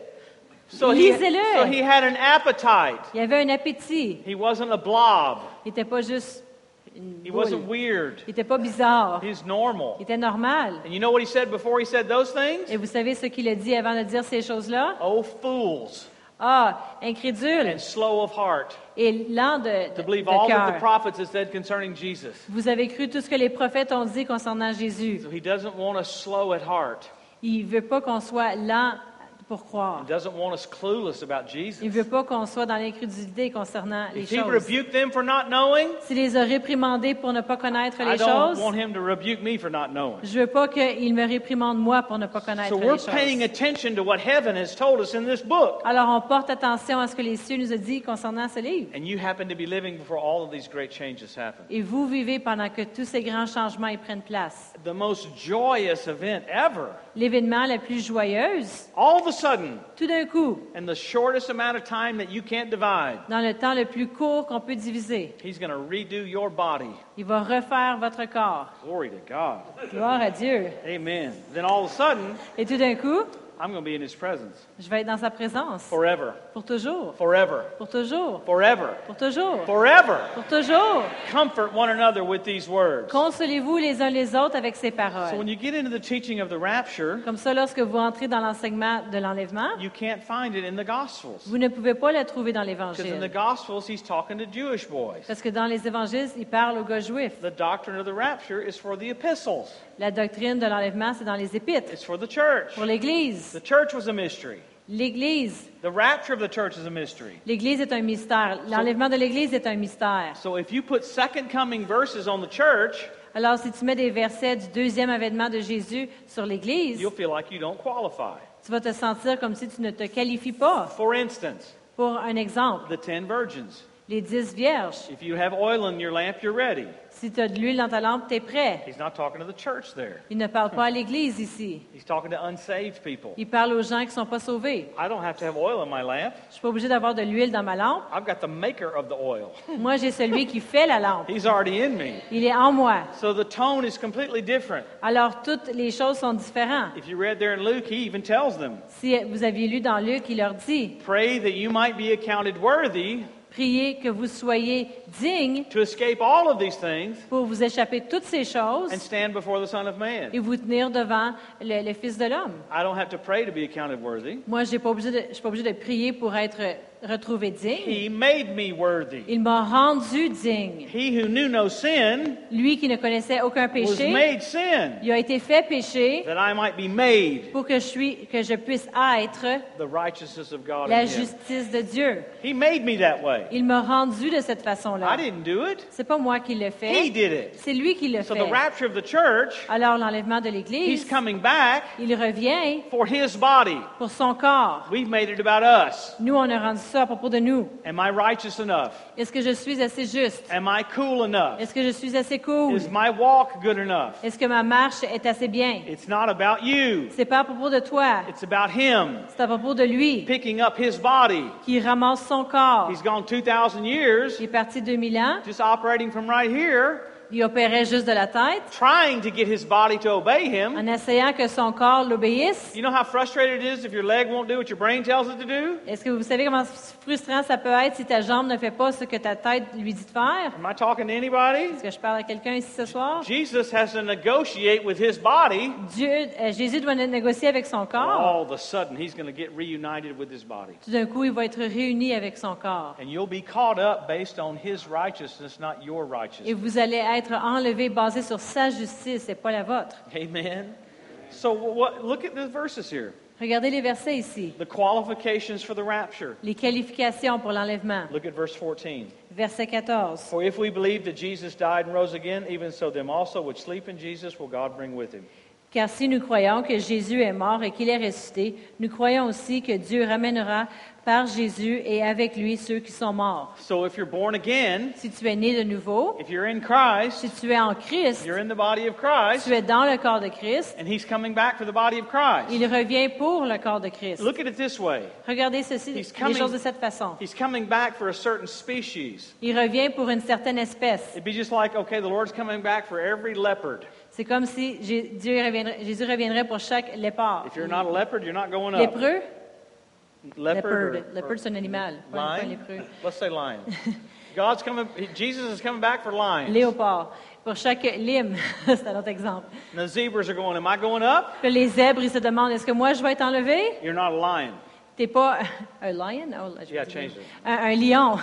So he, Lisez-le. so he had an appetite. Il avait un appétit. He wasn't a blob. Il n'était pas juste une He boule. wasn't weird. Il n'était pas bizarre. He's normal. Il était normal. And you know what he said before he said those things? Et vous savez ce qu'il a dit avant de dire ces choses-là? Oh, fools Ah, incrédule and slow of heart et lent de, to de, believe de all that the cœur. prophets have said concerning Jesus. Vous avez cru tout ce que les prophètes ont dit concernant Jésus. So he doesn't want us slow at heart. Il veut pas qu'on soit lent pour croire. He doesn't want us clueless about Il veut pas qu'on soit dans l'incrédulité concernant les If he choses. rebuked them for not knowing, S'il les a réprimandés pour ne pas connaître I les don't choses, want him to rebuke me for not knowing. je veux pas qu'il me réprimande moi pour ne pas connaître So les we're choses. paying attention to what heaven has told us in this book. Alors on porte attention à ce que les cieux nous ont dit concernant ce livre. And you happen to be living before all of these great changes happen. Et vous vivez pendant que tous ces grands changements y prennent place. The most joyous event ever. L'événement le plus joyeuse, All of a sudden, tout d'un coup, in the shortest amount of time that you can't divide, dans le temps le plus court qu'on peut diviser, he's going to redo your body. il va refaire votre corps. Glory to God. Gloire à Dieu. Amen. Then all of a sudden, Et tout d'un coup, I'm going to be in his presence je vais être dans sa présence. forever, Pour toujours. forever, Pour toujours. forever, Pour toujours. forever. Pour toujours. Comfort one another with these words. Consolez-vous les uns les autres avec ces So paroles. when you get into the teaching of the rapture, Comme ça, lorsque vous entrez dans l'enseignement de l'enlèvement, you can't find it in the Gospels. vous ne pouvez pas le trouver dans Because in the l'Évangile. Gospels, he's talking to Jewish boys. Parce que dans les évangiles, il parle aux gars juifs. The doctrine of the rapture is for the epistles, La doctrine de l'enlèvement, c'est dans les épîtres. it's for the church. Pour l'Église. The church was a mystery. L'Église. The rapture of the church is a mystery. L'Église est un mystère. L'enlèvement de l'Église est un mystère. So if you put second coming verses on the church, Alors, si tu mets des versets du deuxième avènement de Jésus sur l'Église, you'll feel like you don't qualify. tu vas te sentir comme si tu ne te qualifies pas. For instance, Pour un exemple, the ten virgins. les dix vierges. If you have oil in your lamp, you're ready. Si tu as de l'huile dans ta lampe, tu es prêt. He's not talking to the church there. Il ne parle pas à l'Église ici. He's talking to unsaved people. Il parle aux gens qui ne sont pas sauvés. I don't have to have oil in my lamp. Je suis pas obligé d'avoir de l'huile dans ma lampe. I've got the maker of the oil. Moi, j'ai celui qui fait la lampe. He's already in me. Il est en moi. So the tone is completely different. Alors, toutes les choses sont différentes. If you read there in Luke, he even tells them, Si vous aviez lu dans Luc, il leur dit, Pray that you might be accounted worthy priez que vous soyez dignes to escape all of these things pour vous échapper de toutes ces choses and stand before the Son of Man. et vous tenir devant le, le Fils de l'homme. I don't have to pray to be accounted worthy. Moi, je je suis pas obligé de prier pour être retrouvé digne. He made me worthy. Il m'a rendu digne. He who knew no sin Lui qui ne connaissait aucun was péché, made sin, il a été fait péché that I might be made pour que je, suis, que je puisse être the righteousness of God la in him. justice de Dieu. He made me that way. Il m'a rendu de cette I façon-là. didn't do it. C'est pas moi qui l'ai He fait, did it. c'est lui qui l'a So fait. the rapture of the church, Alors l'enlèvement de he's l'Église, coming back il revient for his body. pour son corps. We've made it about us. Nous, on a rendu ça à propos de nous. Am I righteous enough? Est-ce que je suis assez juste? Am I cool enough? Est-ce que je suis assez cool? Is my walk good enough? Est-ce que ma marche est assez bien? It's not about you. C'est pas à propos de toi, It's about him c'est à propos de lui picking up his body. qui ramasse son corps. He's gone 2,000 years Il est parti 2000 ans, just operating from right here, il opérait juste de la tête trying to get his body to obey him. en essayant que son corps l'obéisse. You know how frustrated it is if your leg won't do what your brain tells it to do? Est-ce que vous savez comment frustrant ça peut être si ta jambe ne fait pas ce que ta tête lui dit de faire? Am I talking to anybody? Est-ce que je parle à quelqu'un ici ce soir? Jesus has to negotiate with his body. Dieu, euh, Jésus doit négocier avec son corps. All of a sudden, he's going to get reunited with his body. Tout d'un coup, il va être réuni avec son corps. And you'll be caught up based on his righteousness, not your Et righteousness. vous allez être enlevé basé sur sa justice et pas la vôtre. Amen. So, what, look at the verses here Regardez les versets ici. the qualifications for the rapture. Les qualifications pour l'enlèvement. Look at verse 14. Verset 14. For if we believe that Jesus died and rose again, even so them also which sleep in Jesus will God bring with him. Car si nous croyons que Jésus est mort et qu'il est ressuscité, nous croyons aussi que Dieu ramènera par Jésus et avec lui ceux qui sont morts. So if you're born again, Si tu es né de nouveau, if you're in Christ, si tu es en Christ, you're in the body of Christ, tu es dans le corps de Christ, and he's coming back for the body of Christ. il revient pour le corps de Christ. Look at it this way. Regardez ceci, He's les coming- choses de cette façon. He's coming back for a certain species. Il revient pour une certaine espèce. It'd be just like, okay, the Lord's coming back for every leopard. C'est comme si Dieu reviendrait- Jésus reviendrait pour chaque léopard. If you're not a leopard, you're not going up. Lépreux? Leopard. Leopard. Leopard, c'est un animal. pas un- lépreux. Let's say lion. God's coming, Jesus is coming back for lions. Léopard. Pour chaque lime, c'est un autre exemple. And the zebras are going, am I going up? Les zèbres, ils se demandent, est-ce que moi, je vais être enlevé? You're not a lion. T'es pas un lion? Oh, Yeah, change it. Un, un lion.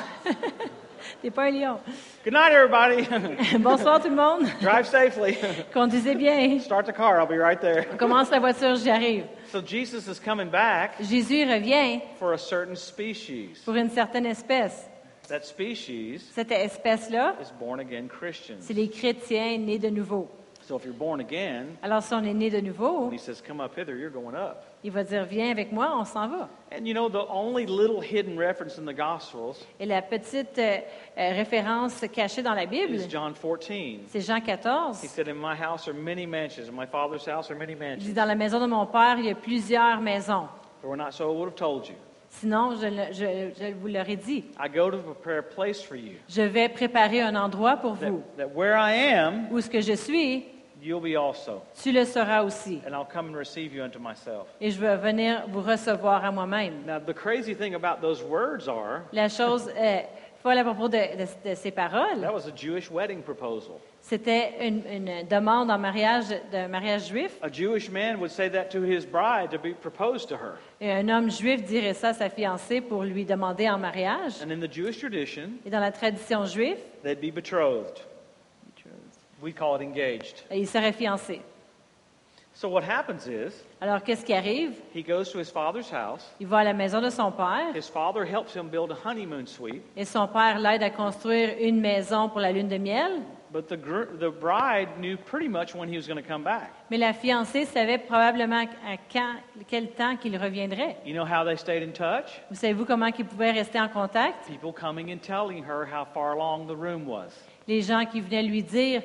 T'es pas un lion. Good night, everybody. Bonsoir tout le monde. Drive safely. Conduisez bien. Start the car. I'll be right there. Commence la voiture, j'y arrive. So Jesus is coming back Jésus revient for a certain species. pour une certaine espèce. That species Cette espèce-là, is born again Christians. c'est les chrétiens nés de nouveau. So if you're born again, Alors, si on est né de nouveau, he says, Come up hither, you're going up. Il va dire, viens avec moi, on s'en va. And you know, the only little hidden reference in the Gospels Et la petite euh, euh, référence cachée dans la Bible, is John 14. c'est Jean 14. He said, In my house are many mansions. In my Father's house are many Il dit, mansions. dans la maison de mon père, il y a plusieurs maisons. If it were not so, I would have told you. Sinon, je, le- je- je vous l'aurais dit. I go to prepare a place for you. Je vais préparer un endroit pour That, vous. that where I am, Où ce que je suis, you'll be also. tu le seras aussi. And I'll come and receive you unto myself. Et je vais venir vous recevoir à moi-même. Now, the crazy thing about those words are La chose euh, folle à propos de, de- de ces paroles, that was a Jewish wedding proposal. c'était une, une demande en mariage d'un mariage juif. A Jewish man would say that to his bride to be proposed to her. Et un homme juif dirait ça à sa fiancée pour lui demander en mariage. And in the Jewish tradition, Et dans la tradition juive, they'd be betrothed. We call it engaged. il serait fiancé. So what happens is Alors, qu'est-ce qui arrive? he goes to his father's house. Il va à la maison de son père His father helps him build a honeymoon suite, et son père l'aide à construire une maison pour la lune de miel. but the bride knew pretty much when he was going to come back. Mais la fiancée savait probablement à quand, quel temps qu'il reviendrait. You know how they stayed in touch? Vous savez-vous comment ils pouvaient rester en contact? People coming and telling her how far along the room was. Les gens qui venaient lui dire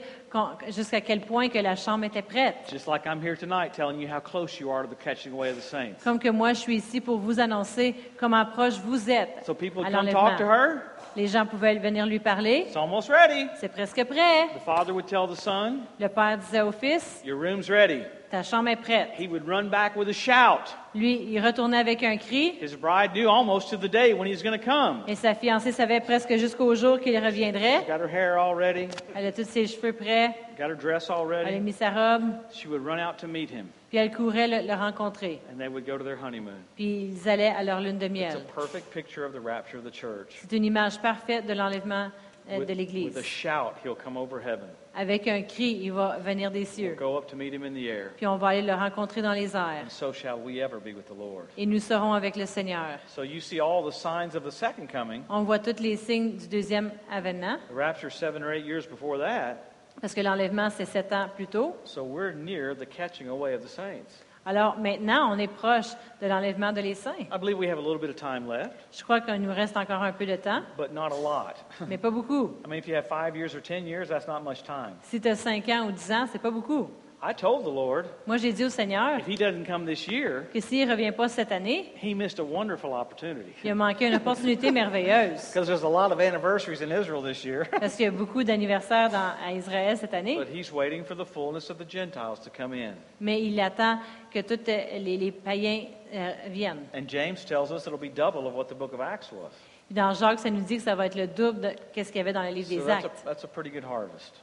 jusqu'à quel point que la chambre était prête. Just like I'm here tonight telling you how close you are to the catching away of the saints. Comme que moi, je suis ici pour vous annoncer comment proche vous êtes So people à come talk to her. Les gens pouvaient venir lui parler. It's almost ready. C'est presque prêt. The father would tell the son, Le père disait au fils, Your room's ready. Ta chambre est prête. He would run back with a shout. Lui, il retournait avec un cri, His bride knew almost to the day when he was going to come. et sa fiancée savait presque jusqu'au jour qu'il reviendrait. Got her hair all ready, Elle a tous ses cheveux prêts, got her dress all elle a mis sa robe, She would run out to meet him, puis elle courait le, le rencontrer. and they would go to their honeymoon. Puis ils allaient à leur lune de It's miel. a perfect picture of the rapture of the church. C'est une image parfaite de l'enlèvement euh, de with a l'Église. shout, he'll come over heaven. Avec un cri, il va venir des cieux. go up to meet him in the air, Puis on va aller le rencontrer dans les airs. and so shall we ever be with the Lord. Et nous serons avec le Seigneur. So you see all the signs of the second coming. On voit tous les signes du deuxième avènement, The rapture seven or eight years before that. parce que l'enlèvement, c'est sept ans plus tôt. So we're near the catching away of the saints. Alors maintenant, on est proche de l'enlèvement de les. I believe we have a little bit of time left, Je crois qu'il nous reste encore un peu de temps, but not a lot. mais pas beaucoup. I mean, if you have five years or ten years, that's not much time. Si tu as cinq ans ou dix ans, c'est pas beaucoup. I told the Lord, Moi, j'ai dit au Seigneur if He doesn't come this year, que s'il ne revient pas cette année, He missed a wonderful opportunity. il a manqué une opportunité merveilleuse. Because there's a lot of anniversaries in Israel this year, Parce qu'il y a beaucoup d'anniversaires à Israël cette année, but He's waiting for the fullness of the Gentiles to come in. mais il attend que tous les, les païens euh, viennent. And James tells us it'll be double of what the book of Acts was. Puis Dans Jacques, ça nous dit que ça va être le double de ce qu'il y avait dans le livre des Actes.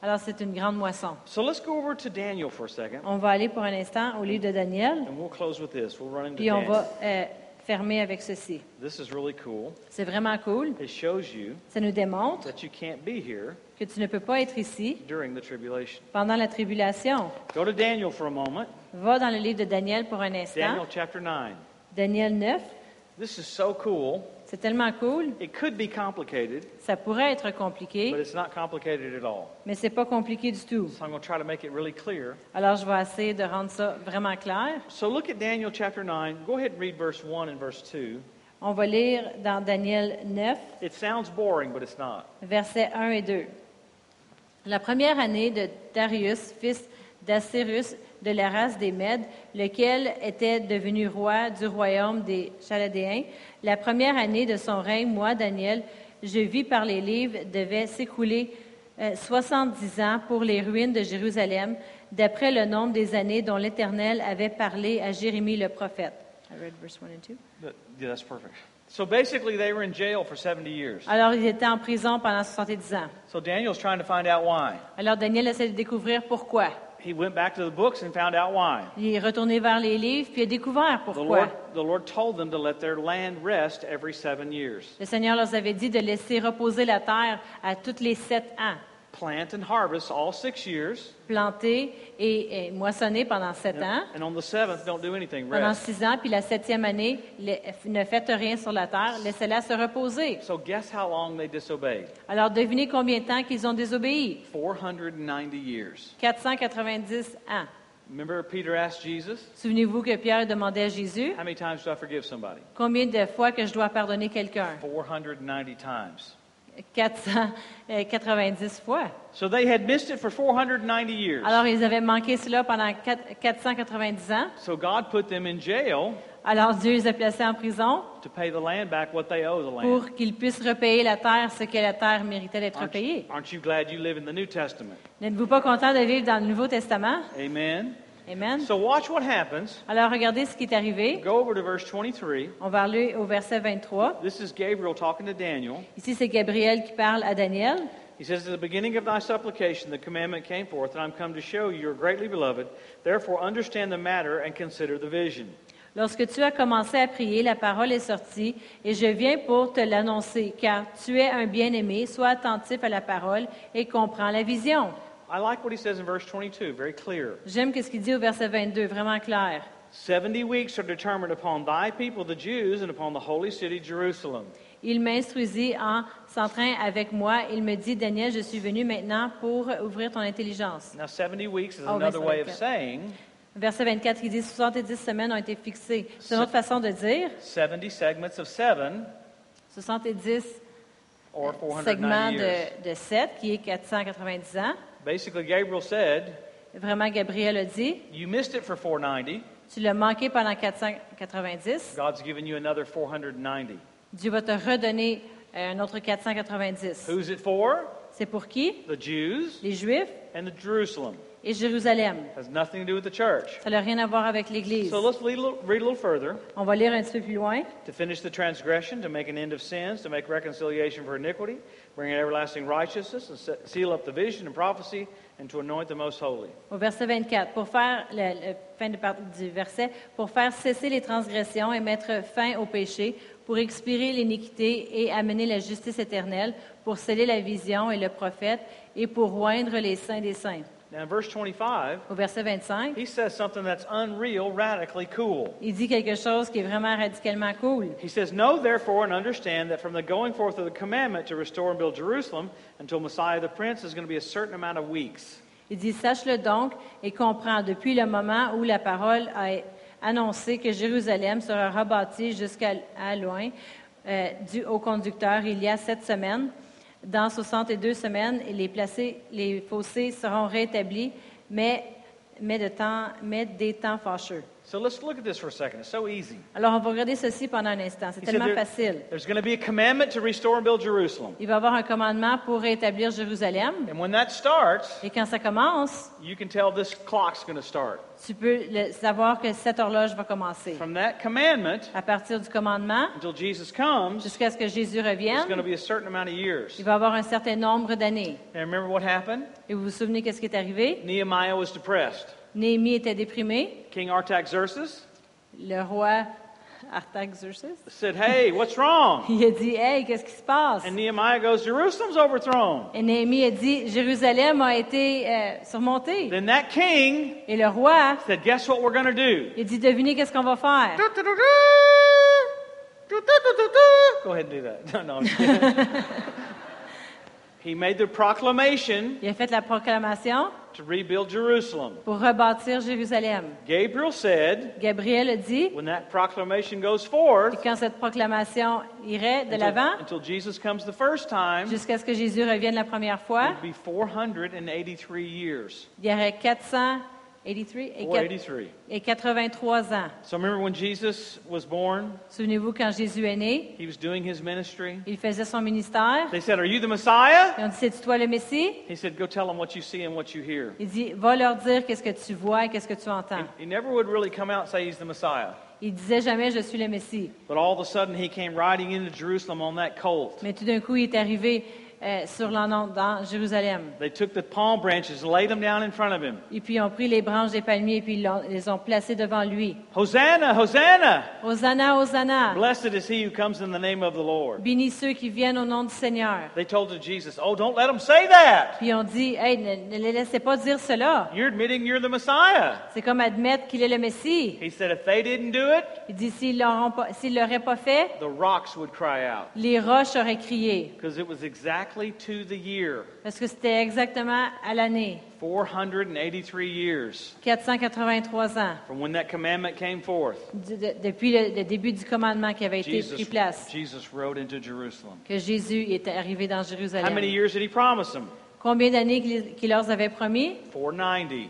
Alors, c'est une grande moisson. So let's go over to Daniel for a second, On va aller pour un instant au livre de Daniel, and we'll close with this. We'll run into puis on va euh, fermer avec ceci. C'est vraiment cool. It shows you Ça nous démontre that you can't be here que tu ne peux pas être ici during the tribulation. pendant la tribulation. Go to Daniel for a moment. Va dans le livre de Daniel pour un instant. Daniel chapter 9. Daniel 9, C'est tellement cool. It could be complicated, Ça pourrait être but compliqué, it's not complicated at all. mais c'est pas compliqué du tout. So I'm going to try to make it really clear. Alors, je vais essayer de rendre ça vraiment clair. So look at Daniel chapter 9. Go ahead and read verse 1 and verse 2. On va lire dans Daniel 9, It sounds boring, but it's not. versets 1 et 2. La première année de Darius, fils d'Assyrus de la race des Mèdes, lequel était devenu roi du royaume des Chaldéens, la première année de son règne, moi, Daniel, je vis par les livres, devait s'écouler euh, 70 ans pour les ruines de Jérusalem, d'après le nombre des années dont l'Éternel avait parlé à Jérémie le prophète. I read verse 1 and 2. But- yeah, that's perfect. So basically, they were in jail for 70 years. Alors, il était en prison pendant 70 ans. So Daniel's trying to find out why. Alors, Daniel essaie de découvrir pourquoi. He went back to the books and found out why. Il est retourné vers les livres, puis il a découvert The pourquoi. Lord, the Lord told them to let their land rest every seven years. Le Seigneur leur avait dit de laisser reposer la terre à tous les sept ans, Plant and harvest all six years. planter et, et moissonner pendant sept ans. And on the seventh, don't do anything. Pendant Rest. six ans, puis la septième année, le- ne faites rien sur la terre, laissez-la se reposer. So guess how long they disobeyed? Alors, devinez combien de temps qu'ils ont désobéi? 490 years. 490 ans. Remember Peter asked Jesus, Souvenez-vous que Pierre demandait à Jésus, How many times do I forgive somebody? combien de fois que je dois pardonner quelqu'un? 490 times. 490 fois. So they had missed it for 490 years. Alors, ils avaient manqué cela pendant quatre- 490 ans. So God put them in jail Alors, Dieu les a placés en prison to pay the land back what they owe the land. pour qu'ils puissent repayer la terre ce que la terre méritait d'être Aren't, repayée. aren't you glad you live in the New Testament? N'êtes-vous pas content de vivre dans le Nouveau Testament? Amen. Amen. So watch what happens. Alors, regardez ce qui est arrivé. Go over to verse 23. On va aller au verset 23. This is Gabriel talking to Daniel. Ici, c'est Gabriel qui parle à Daniel. He says, At the beginning of thy supplication, the commandment came forth, and I'm come to show you you're greatly beloved. Therefore, understand the matter and consider the vision. Lorsque tu as commencé à prier, la parole est sortie, et je viens pour te l'annoncer, car tu es un bien-aimé, sois attentif à la parole et comprends la vision. I like what he says in verse 22, very clear. J'aime ce qu'il dit au verset 22, vraiment clair. 70 weeks are determined upon thy people, the Jews, and upon the holy city, Jerusalem. Il m'instruisit en s'entraînant avec moi. Il me dit, Daniel, je suis venu maintenant pour ouvrir ton intelligence. Now, 70 weeks is Oh, another verse way of 24. saying Verset 24, il dit, 70 semaines ont été fixées. C'est une autre façon de dire. 70 segments of seven 70 or 490 segments de, de 7, qui est 490 ans. Basically, Gabriel said, Vraiment, Gabriel a dit, You missed it for 490. tu l'as manqué pendant 490. God's given you another 490. Dieu va te redonner euh, un autre 490. Who's it for? C'est pour qui? The Jews Les Juifs and the Jerusalem. et Jérusalem. has nothing to do with the church. Ça n'a rien à voir avec l'Église. So let's read a little, read a little further. On va lire un petit peu plus loin. To finish the transgression, to make an end of sins, to make reconciliation for iniquity, bring in everlasting righteousness, and se- seal up the vision and prophecy, and to anoint the most holy. Au verset 24, pour faire, le, fin du verset, pour faire cesser les transgressions et mettre fin au péché, pour expirer l'iniquité et amener la justice éternelle, pour sceller la vision et le prophète, et pour oindre les saints des saints. Now, in verse 25, Au verset 25, he says something that's unreal, radically cool. il dit quelque chose qui est vraiment radicalement cool. He says, Know therefore and understand that from the going forth of the commandment to restore and build Jerusalem until Messiah the Prince is going to be a certain amount of weeks. Il dit, sache-le donc et comprends depuis le moment où la parole a annoncé que Jérusalem sera rebâtie jusqu'à à loin, euh, dû au conducteur, il y a sept semaines. Dans 62 semaines, les, placés, les fossés seront rétablis, mais, mais, des temps fâcheux. So let's look at this for a second. It's so easy. Alors, on va regarder ceci pendant un instant. C'est He said tellement there- facile. there's going to be a commandment to restore and build Jerusalem. Il va y avoir un commandement pour rétablir Jérusalem. And when that starts, Et quand ça commence, you can tell this clock's going to start. tu peux le- savoir que cette horloge va commencer. From that commandment À partir du commandement, until Jesus comes, jusqu'à ce que Jésus it's going to revienne, be a certain amount of years. il va y avoir un certain nombre d'années. And remember what happened? Et vous vous souvenez qu'est-ce qui est arrivé? Nehemiah was depressed. Néhémie était déprimé. King Artaxerxes Le roi Artaxerxes, said, Hey, what's wrong? il a dit, hey, qu'est-ce qui se passe? And Nehemiah goes, Jerusalem's overthrown. Et Néhémie a dit, Jérusalem a été euh, surmontée. Then that king Et le roi, said, Guess what we're going to do? il dit, devinez qu'est-ce qu'on va faire? Go ahead and do that. No, no. I'm kidding. he made the proclamation Il a fait la proclamation to rebuild Jerusalem. pour rebâtir Jérusalem. Gabriel said, Gabriel a dit, when that proclamation goes forth, et quand cette proclamation irait de l'avant, until, until Jesus comes the first time, jusqu'à ce que Jésus revienne la première fois, it'll be 483 years. il y aurait 483 et, quatre- 483. et 83 ans. So remember when Jesus was born, Souvenez-vous, quand Jésus est né, he was doing his ministry. il faisait son ministère. They said, Are you the Messiah? Ils ont dit, c'est toi le Messie? He said, Go tell them what you see and what you hear. Il dit, va leur dire qu'est-ce que tu vois et qu'est-ce que tu entends. He never would really come out and say he's the Messiah. Il disait jamais, je suis le Messie. But all of a sudden, he came riding into Jerusalem on that colt. Mais tout d'un coup, il est arrivé euh, sur dans Jérusalem. They took the palm branches and laid them down in front of him. Et puis, ils ont pris les branches des palmiers et puis ils l'ont- les ont placées devant lui. Hosanna, Hosanna! Hosanna, Hosanna! Blessed is he who comes in the name of the Lord. Bénis ceux qui viennent au nom du Seigneur. They told to Jesus, Oh, don't let them say that. Puis ils ont dit, hey, ne, ne les laissez pas dire cela. You're admitting you're the Messiah. C'est comme admettre qu'il est le Messie. He said, If they didn't do it, Il dit, s'ils l'auront pas- s'ils l'auraient pas fait, the rocks would cry out. les roches auraient crié. Because it was exactly to the year Parce que c'était exactement à l'année, 483 years 483 ans, from when that commandment came forth. du- de- depuis le, le début du commandement qui avait été pris place, Jesus rode into Jerusalem. que Jésus est arrivé dans How many Jérusalem. years did he promise them? Combien d'années qu'il qu'il leur avait promis? 490.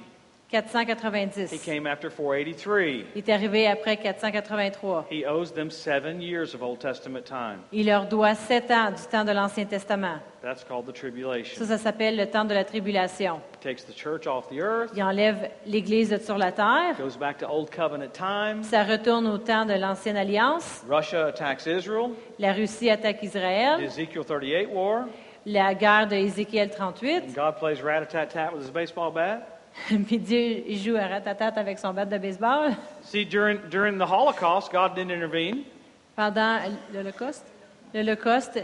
He 490. came after 483. Il est arrivé après 483. He owes them seven years of Old Testament time. Il leur doit sept ans du temps de l'Ancien Testament. That's called the Ça, tribulation. ça s'appelle le temps de la tribulation. It takes the church off the earth, Il enlève l'Église de sur la terre. goes back to Old Covenant times. Ça retourne au temps de l'Ancienne Alliance. Russia attacks Israel. La Russie attaque The Israël. Ezekiel 38 war. La guerre de Ézéchiel And 38. God plays rat-a-tat-tat with his baseball bat. Puis joue à ratatat avec son bat de baseball. See, during, during the Holocaust, God didn't intervene. Pendant l'Holocauste. L'Holocauste,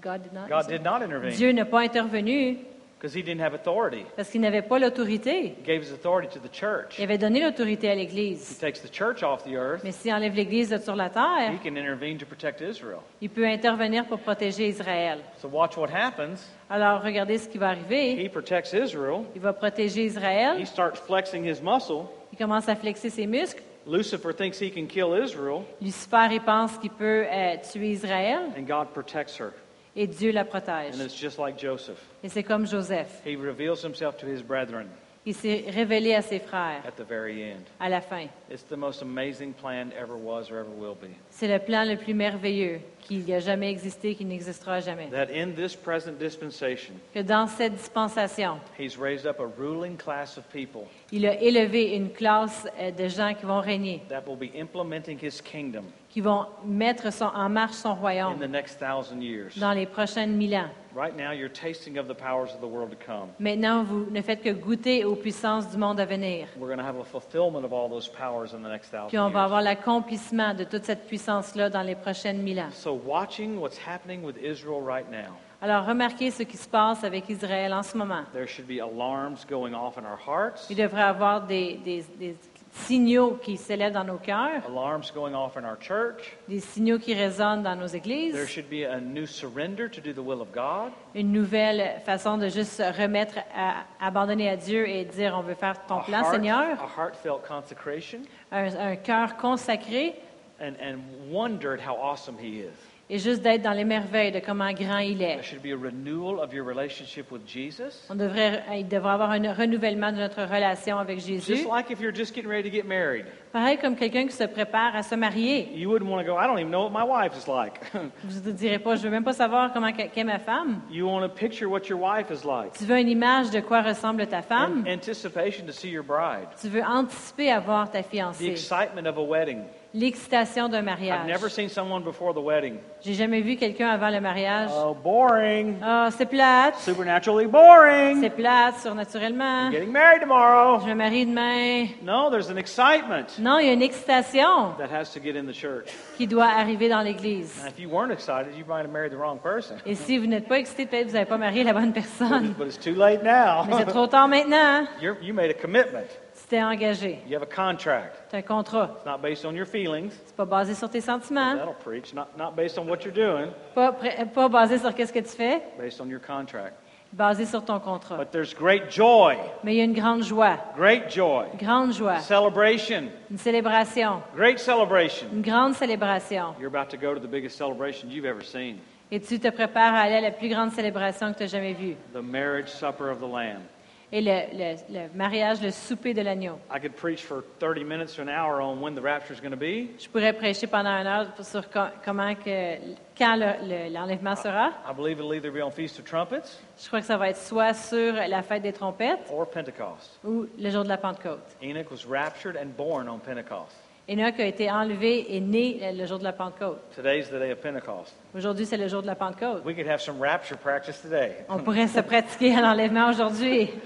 God did not. God did not intervene Dieu n'a pas intervenu because he didn't have authority. parce qu'il n'avait pas l'autorité. He gave his authority to the church. Il avait donné l'autorité à He l'Église. takes the church off the earth. Mais s'il enlève l'Église de sur la terre, He can intervene to protect Israel. il peut intervenir pour protéger Israël. So watch what happens. Alors regardez ce qui va arriver. He protects Israel. Il va protéger He Israël. starts flexing his muscle. Il commence à flexer ses muscles. Lucifer thinks he can kill Israel, Lucifer, il pense qu'il peut euh, tuer Israël and God protects her. Et Dieu la protège. And it's just like Joseph. Et c'est comme Joseph. He reveals himself to his brethren. qui s'est révélé à ses frères at the very end. à la fin. It's the most amazing plan ever was or ever will be. C'est le plan le plus merveilleux qui n'a jamais existé, qui n'existera jamais. That in this present dispensation, Que dans cette dispensation, He's raised up a ruling class of people il a élevé une classe euh, de gens qui vont régner, that will be implementing His kingdom qui vont mettre son- en marche son in royaume the next thousand years. dans les prochaines mille ans. Right now, you're tasting of the powers of the world to come. Maintenant, vous ne faites que goûter aux puissances du monde à venir. We're going to have a fulfillment of all those powers in the next thousand Puis on va years. avoir l'accomplissement de toute cette puissance-là dans les prochaines mille ans. So, watching what's happening with Israel right now, Alors, remarquez ce qui se passe avec Israël en ce moment. there should be alarms going off in our hearts, Il devrait y avoir des, des- des signaux qui s'élèvent dans nos cœurs, alarms going off in our church. des signaux qui résonnent dans nos There églises, should be a new surrender to do the will of God. une nouvelle façon de juste remettre à abandonner à Dieu et dire on veut faire ton a, plan, heart- Seigneur, a heartfelt consecration, un, un cœur consacré and, and wondered how awesome He is. et juste d'être dans les merveilles de comment grand il est. There should be a renewal of your relationship with Jesus. On devrait, il devrait avoir un renouvellement de notre relation avec Jésus. Just like if you're just getting ready to get married. Pareil comme quelqu'un qui se prépare à se marier. You wouldn't want to go, I don't even know what my wife is like. Vous ne direz pas, je veux même pas savoir comment qu'est ma femme. you want to picture what your wife is like. Tu veux une image de quoi ressemble ta femme. An- anticipation to see your bride. Tu veux anticiper à voir ta The fiancée. excitement of a wedding. L'excitation d'un I've mariage. never seen someone before the wedding. J'ai jamais vu quelqu'un avant le mariage. Oh, boring. Ah, c'est plate. Supernaturally boring. C'est plate, surnaturellement. Getting married tomorrow. Je me marie demain. No, there's an excitement Non, il y a une excitation that has to get in the church. qui doit arriver dans l'Église. And if you weren't excited, you might have married the wrong person. Et si vous n'êtes pas excité, peut-être vous n'avez pas marié la bonne personne. But it's too late now. Mais c'est trop tard maintenant. You're, you made a commitment. Tu t'es engagé. You have a contract. Un contrat. It's not based on your feelings. C'est pas basé sur tes sentiments. That'll preach. Not, not based on what you're doing, Pas, basé sur qu'est-ce que tu fais. based on your contract. Basé sur ton contrat. But there's great joy, Mais il y a une grande joie. great joy, Grande joie. celebration, Une célébration. great celebration. Une grande célébration. You're about to go to the biggest celebration you've ever seen Et tu te prépares à aller à la plus grande célébration que tu as jamais vue. the marriage supper of the Lamb. Et le, le- le mariage, le souper de l'agneau. I could preach for 30 minutes to an hour on when the rapture is going to be. Je pourrais prêcher pendant une heure sur co- comment que, quand le- le- l'enlèvement sera. I believe it'll either be on Feast of Trumpets Je crois que ça va être soit sur la fête des trompettes or Pentecost. ou le jour de la Pentecôte. Enoch was raptured and born on Pentecost. Enoch a été enlevé et né le jour de la Pentecôte. Today's the day of Pentecost. Aujourd'hui, c'est le jour de la Pentecôte. We could have some rapture practice today. On pourrait se pratiquer à l'enlèvement aujourd'hui.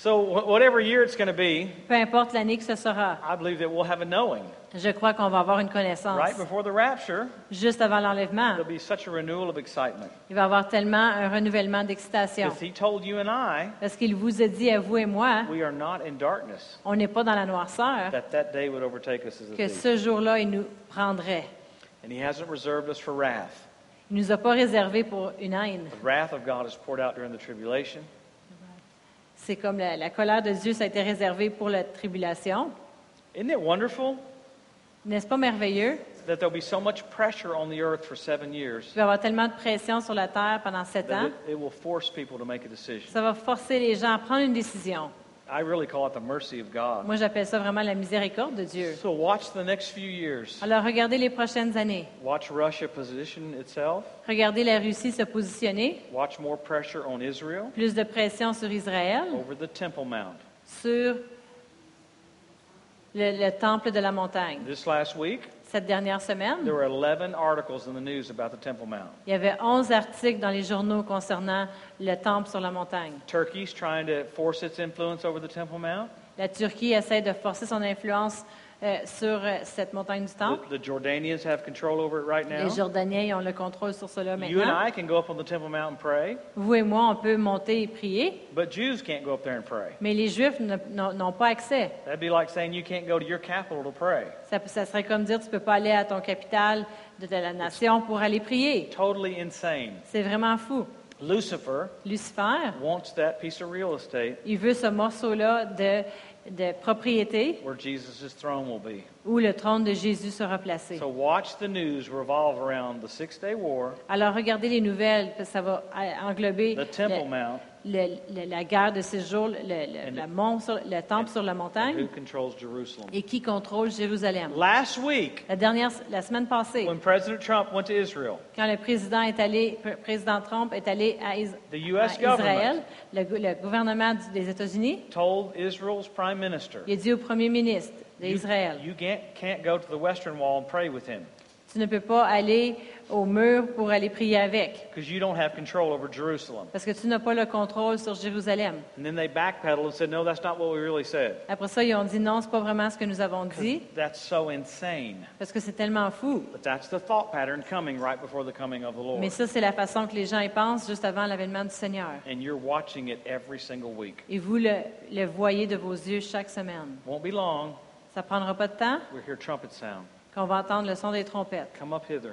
So, whatever year it's going to be, Peu importe l'année que ce sera. I believe that we'll have a knowing. Je crois qu'on va avoir une connaissance. Right before the rapture, Juste avant l'enlèvement, there'll be such a renewal of excitement. il va y avoir tellement un renouvellement d'excitation. Because he told you and I, Parce qu'il vous a dit à vous et moi, we are not in darkness, on n'est pas dans la noirceur, that that day would overtake us as a que thief. ce jour-là, il nous prendrait. And he hasn't reserved us for wrath. Il nous a pas réservé pour une haine. The wrath of God is poured out during the tribulation. C'est comme la, la colère de Dieu, ça a été réservé pour la tribulation. Isn't it wonderful N'est-ce pas merveilleux? that there'll be so much pressure on the earth for seven years Il va y avoir tellement de pression sur la terre pendant sept ans. it, it will force people to make a decision? Ça va forcer les gens à prendre une décision. I really call it the mercy of God. Moi, j'appelle ça vraiment la miséricorde de Dieu. So watch the next few years. Alors, regardez les prochaines années. Watch Russia position itself. Regardez la Russie se positionner. Watch more pressure on Israel Plus de pression sur Israël, over the Temple Mount. sur le, le temple de la montagne. This last week, Cette dernière semaine, there were 11 articles in the news about the Temple Mount. il y avait 11 articles dans les journaux concernant le temple sur la montagne. Turkey's trying to force its influence over the Temple Mount. La Turquie essaie de forcer son influence euh, sur euh, cette montagne du temple. The, the Jordanians have control over it right now. Les Jordaniens ont le contrôle sur cela You and maintenant. I can go up on the Temple Mount and pray, Vous et moi, on peut monter et prier, but Jews can't go up there and pray. mais les Juifs n'ont pas accès. That'd be like saying you can't go to your capital to pray. Ça, ça serait comme dire, tu ne peux pas aller à ton capital de, de la nation pour aller prier. Totally insane. C'est vraiment fou. Lucifer Lucifer, wants that piece of real estate il veut ce morceau-là de, de propriété where Jesus' throne will be. Où le trône de Jésus sera placé. So watch the news revolve around the Six Day War, Alors regardez les nouvelles, parce que ça va euh, englober the Temple le- Mount, le- le- la guerre de ces jours, le, le- And la the- mont sur- le temple sur la and who montagne, controls Jerusalem. et qui contrôle Jérusalem. Last week, La dernière, la semaine passée, when President Trump went to Israel, quand le président est allé, pr- président Trump est allé à, Is- The à US Israël, government le, gou- le gouvernement du- des États-Unis, told Israel's prime minister, il a dit au premier ministre you, d'Israël, you can't, can't go to the Western Wall and pray with him tu ne peux pas aller au mur pour aller prier avec, because you don't have control over Jerusalem. parce que tu n'as pas le contrôle sur Jérusalem. And then they backpedaled and said, no, that's not what we really said. Après ça, ils ont dit non, c'est pas vraiment ce que nous avons dit, That's so insane. parce que c'est tellement fou. But that's the thought pattern coming right before the coming of the Lord. Mais ça, c'est la façon que les gens y pensent juste avant l'avènement du Seigneur. And you're watching it every single week. Et vous le, le voyez de vos yeux chaque semaine. Won't be long. Ça prendra pas de temps? We'll hear trumpet sound. qu'on va entendre le son des trompettes. Come up hither.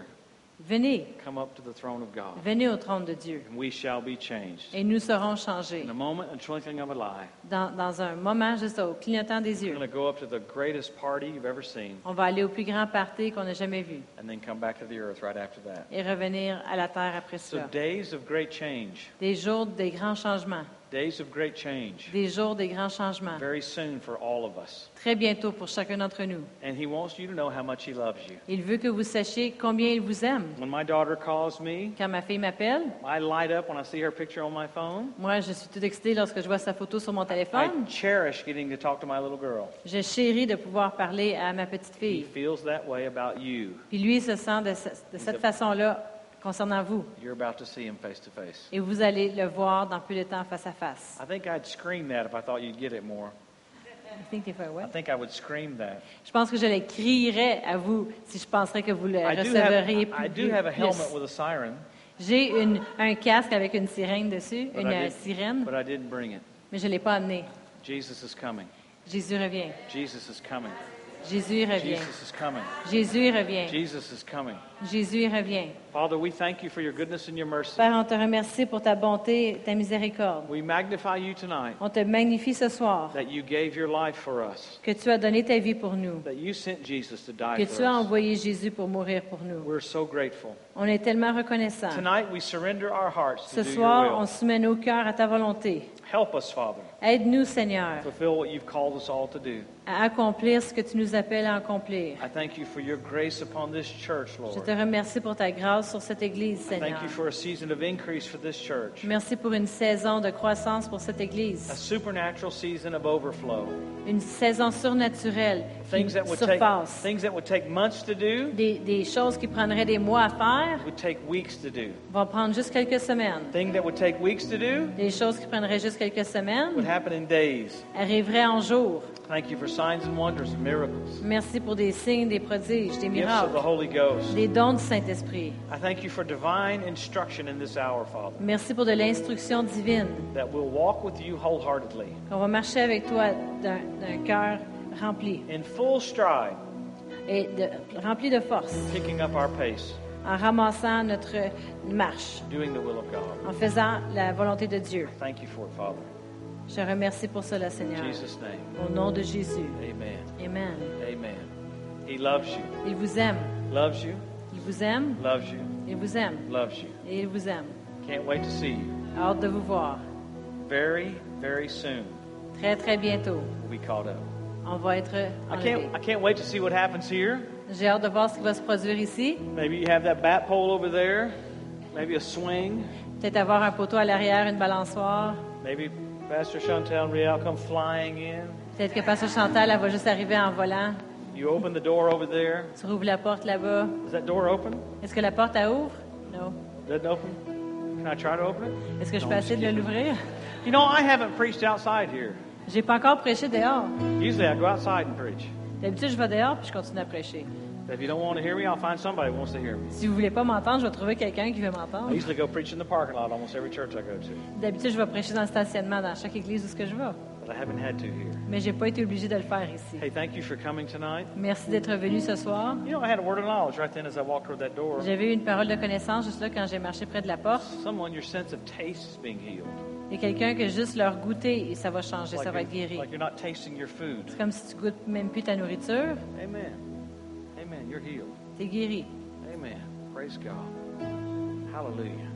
Venez, Come up to the throne of God. venez au trône de Dieu. And we shall be changed. Et nous serons changés. In a moment, a twinkling of an eye, Dans, dans un moment, juste au clignotant des yeux, going to go up to the greatest party you've ever seen on va aller au plus grand party qu'on n'a jamais vu and then come back to the earth right after that. et revenir à la terre après So, cela. days of great change. Des jours des grands changements. Days of great change. Des jours des grands changements. Very soon for all of us. Très bientôt pour chacun d'entre nous. And He wants you to know how much He loves you. Il veut que vous sachiez combien il vous aime. When my daughter calls me, Quand ma fille m'appelle, I light up when I see her picture on my phone. moi, je suis tout excitée lorsque je vois sa photo sur mon I téléphone. cherish getting to talk to my little girl. Je chéris de pouvoir parler à ma petite He fille. feels that way about you. Puis lui se sent de cette façon-là concernant vous. You're about to see him face to face. Et vous allez le voir dans peu de temps face à face. I think I'd scream that if I thought you'd get it more. I think if I I what? think I would scream that. Je pense que je le crierais à vous si je penserais que vous le I do have, recevriez I plus. do have a helmet with a siren, J'ai une- un casque avec une sirène dessus, But une I euh, did- sirène, but I didn't bring it. mais je ne l'ai pas amené. Jesus is coming. Jésus revient. Jesus is coming. Jésus revient. Jesus is coming. Jésus revient. Jesus is coming. Jésus revient. Father, we thank you for your goodness and your mercy. Père, on te remercie pour ta bonté et ta miséricorde. We magnify you tonight On te magnifie ce soir that you gave your life for us, que tu as donné ta vie pour nous, that you sent Jesus to die que for tu as envoyé Jésus pour mourir pour nous. We're so grateful. On est tellement reconnaissants. Tonight we surrender our hearts Ce to do soir, on soumet nos cœurs à ta volonté. Help us, Father, Aide-nous, Seigneur, fulfill what you've called us all to do. à accomplir ce que tu nous appelles à accomplir. I thank you for your grace upon this church, Je Lord. te remercie pour ta grâce sur cette Église, Seigneur. thank you for a season of increase for this church, Merci pour une saison de croissance pour cette a Église. supernatural season of overflow. Une saison surnaturelle qui Things that would take surpasse. things that would take months to do Des, des choses qui prendraient des mois à faire would take weeks to do. vont prendre juste quelques semaines. Things that would take weeks to do Des choses qui prendraient juste quelques would semaines happen in days. arriveraient en jours. Thank you for signs and wonders and miracles. Merci pour des signes, des prodiges, des Gifts of the miracles, Holy Ghost. des dons du Saint-Esprit. I thank you for divine instruction in this hour, Father, Merci pour de l'instruction divine. that we'll walk with you wholeheartedly, On va marcher avec toi d'un d'un cœur rempli in full stride, et de, rempli de force, picking up our pace, en ramassant notre marche, doing the will of God. en faisant la volonté de Dieu. Thank you for it, Father. Je remercie pour cela, In Seigneur. Jesus' name, Au nom de Jésus. amen. Amen. Amen. He loves you, Il vous aime. loves you, Il vous aime. loves you, Il vous aime. loves you. Et il vous aime. Can't wait to see you. Hâte de vous voir. Very, very soon, Très, très bientôt. we'll be caught up. On va être I can't, I can't wait to see what happens here. J'ai hâte de voir ce qui va se produire ici. Maybe you have that bat pole over there, maybe a swing, Peut-être avoir un poteau à l'arrière, une balançoire. maybe Pastor Chantel and Riel come flying in. Peut-être que Pasteur Chantal, elle va juste arriver en volant. You open the door over there. Tu rouvres la porte là-bas. Is that door open? Est-ce que la porte, elle ouvre? Non. Doesn't open? Can I try to open it? Est-ce que je peux essayer de l'ouvrir? You know, I haven't preached outside here. J'ai pas encore prêché dehors. Usually I go outside and preach. D'habitude, je vais dehors puis je continue à prêcher. If you don't want to hear me, I'll find somebody who wants to hear me. Si vous voulez pas m'entendre, je vais trouver quelqu'un qui veut I m'entendre. usually go preach in the parking lot almost every church I go to. D'habitude, je vais prêcher dans le stationnement dans chaque église où ce que je vais. but I haven't had to here. mais j'ai pas été obligé de le faire ici. Hey, thank you for coming tonight. Merci d'être venu ce soir. You know, I had a word of knowledge right then as I walked toward that door. J'avais eu une parole de connaissance juste là quand j'ai marché près de la porte. Someone, your sense of taste is being healed. Il y a quelqu'un que juste leur goûter et ça va changer, ça va Like être guéri. like you're not tasting your food. C'est comme si tu goûtes même plus ta nourriture, Amen. Amen. You're healed. t'es guéri. Amen. Praise God. Hallelujah.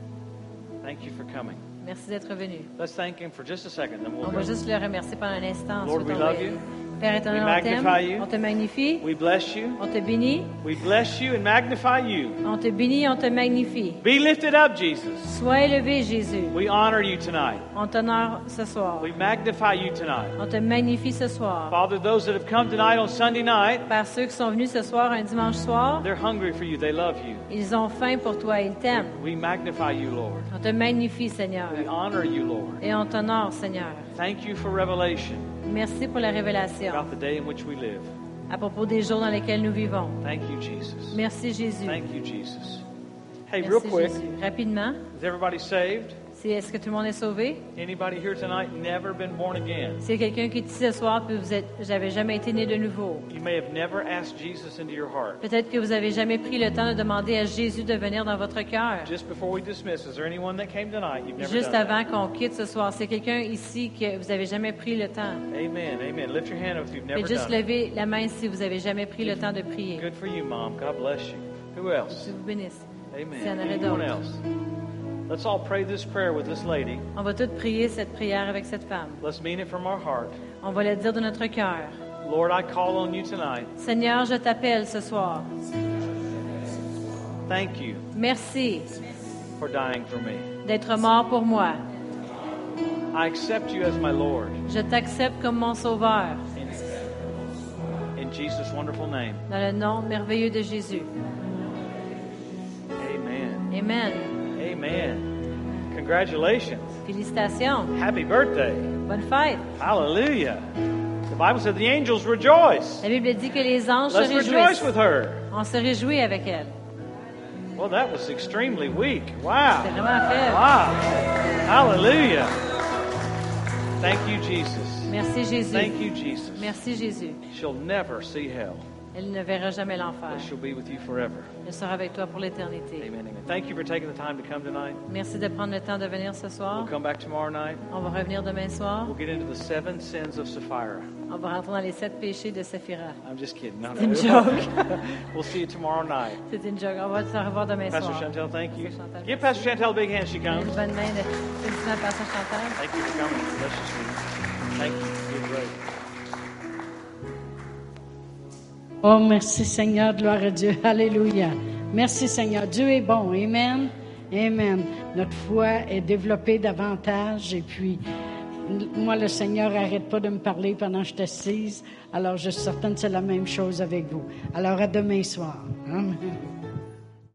Thank you for coming. Merci d'être venu. Let's thank Him for just a second, then we'll On va juste le remercier pendant un instant. Lord, ensuite we on va- love you. Père éternel, We on t'aime, on te magnifie, We bless you. on te bénit, We bless you and magnify you. on te bénit, on te magnifie. Be lifted up, Jesus. Sois élevé, Jésus. We honor you tonight. On t'honore ce soir. We magnify you tonight. On te magnifie ce soir. Father, those that have come tonight on Sunday night, Par ceux qui sont venus ce soir, un dimanche soir, they're hungry for you. They love you. ils ont faim pour toi, ils t'aiment. We magnify you, Lord. On te magnifie, Seigneur. We honor you, Lord. Et on t'honore, Seigneur. Thank you for revelation Merci pour la révélation about the day in which we live. à propos des jours dans lesquels nous vivons. Thank you, Jesus. Merci, Jésus. Thank you, Jesus. Hey, real quick, Jésus. Rapidement, is everybody saved? C'est est-ce que tout le monde est sauvé? Anybody here tonight never been born again? S'il y a quelqu'un qui est ici ce soir puis vous êtes, j'avais jamais été né de nouveau. You may have never asked Jesus into your heart. Peut-être que vous avez jamais pris le temps de demander à Jésus de venir dans votre cœur. Just before we dismiss, is there anyone that came tonight you've never Juste done avant qu'on quitte ce soir, c'est quelqu'un ici que vous avez jamais pris le temps. Amen. Amen. Lift your hand up if you've never Faites juste done lever la main si vous avez jamais pris le temps de prier. Good for you, Mom. God bless you. Who else? Vous bénisse. Amen. S'il y en d'autres. Let's all pray this prayer with this lady. On va tous prier cette prière avec cette femme. Let's mean it from our heart. On va le dire de notre cœur. Lord, I call on you tonight. Seigneur, je t'appelle ce soir. Thank you Merci for dying for me. d'être mort pour moi. I accept you as my Lord. Je t'accepte comme mon sauveur. In Jesus' wonderful name. Dans le nom merveilleux de Jésus. Amen. Amen. Amen. Congratulations. Félicitations. Happy birthday. Bonne fête. Hallelujah. The Bible said the angels rejoice. La Bible dit que les anges se Let's rejoice réjouissent. with her. On se réjouit avec elle. Well, that was extremely weak. Wow. C'est vraiment faible. Wow. Hallelujah. Thank you, Jesus. Merci Jésus. Thank you, Jesus. Merci Jésus. She'll never see hell, Elle ne verra jamais l'enfer. but she'll be with you forever. Elle sera avec toi pour l'éternité. Amen. Amen. Thank you for taking the time to come tonight. Merci de prendre le temps de venir ce soir. We'll come back tomorrow night. On va revenir demain soir. We'll get into the seven sins of Sapphira. On va rentrer dans les sept péchés de Saphira. I'm just kidding. No, C'est une no. joke. we'll see you tomorrow night. C'est une joke. On va se revoir demain Pastor soir. Chantel, thank you. Pastor Chantal, Give. Pastor Chantel a big hand. She Une comes. bonne main de Pasteur Chantal. Thank you for coming. Bless you. Thank you. You're great. Oh, merci Seigneur, gloire à Dieu. Alléluia. Merci Seigneur. Dieu est bon. Amen. Amen. Notre foi est développée davantage et puis moi, le Seigneur n'arrête pas de me parler pendant que je suis assise. Alors, je suis certaine que c'est la même chose avec vous. Alors, à demain soir. Amen.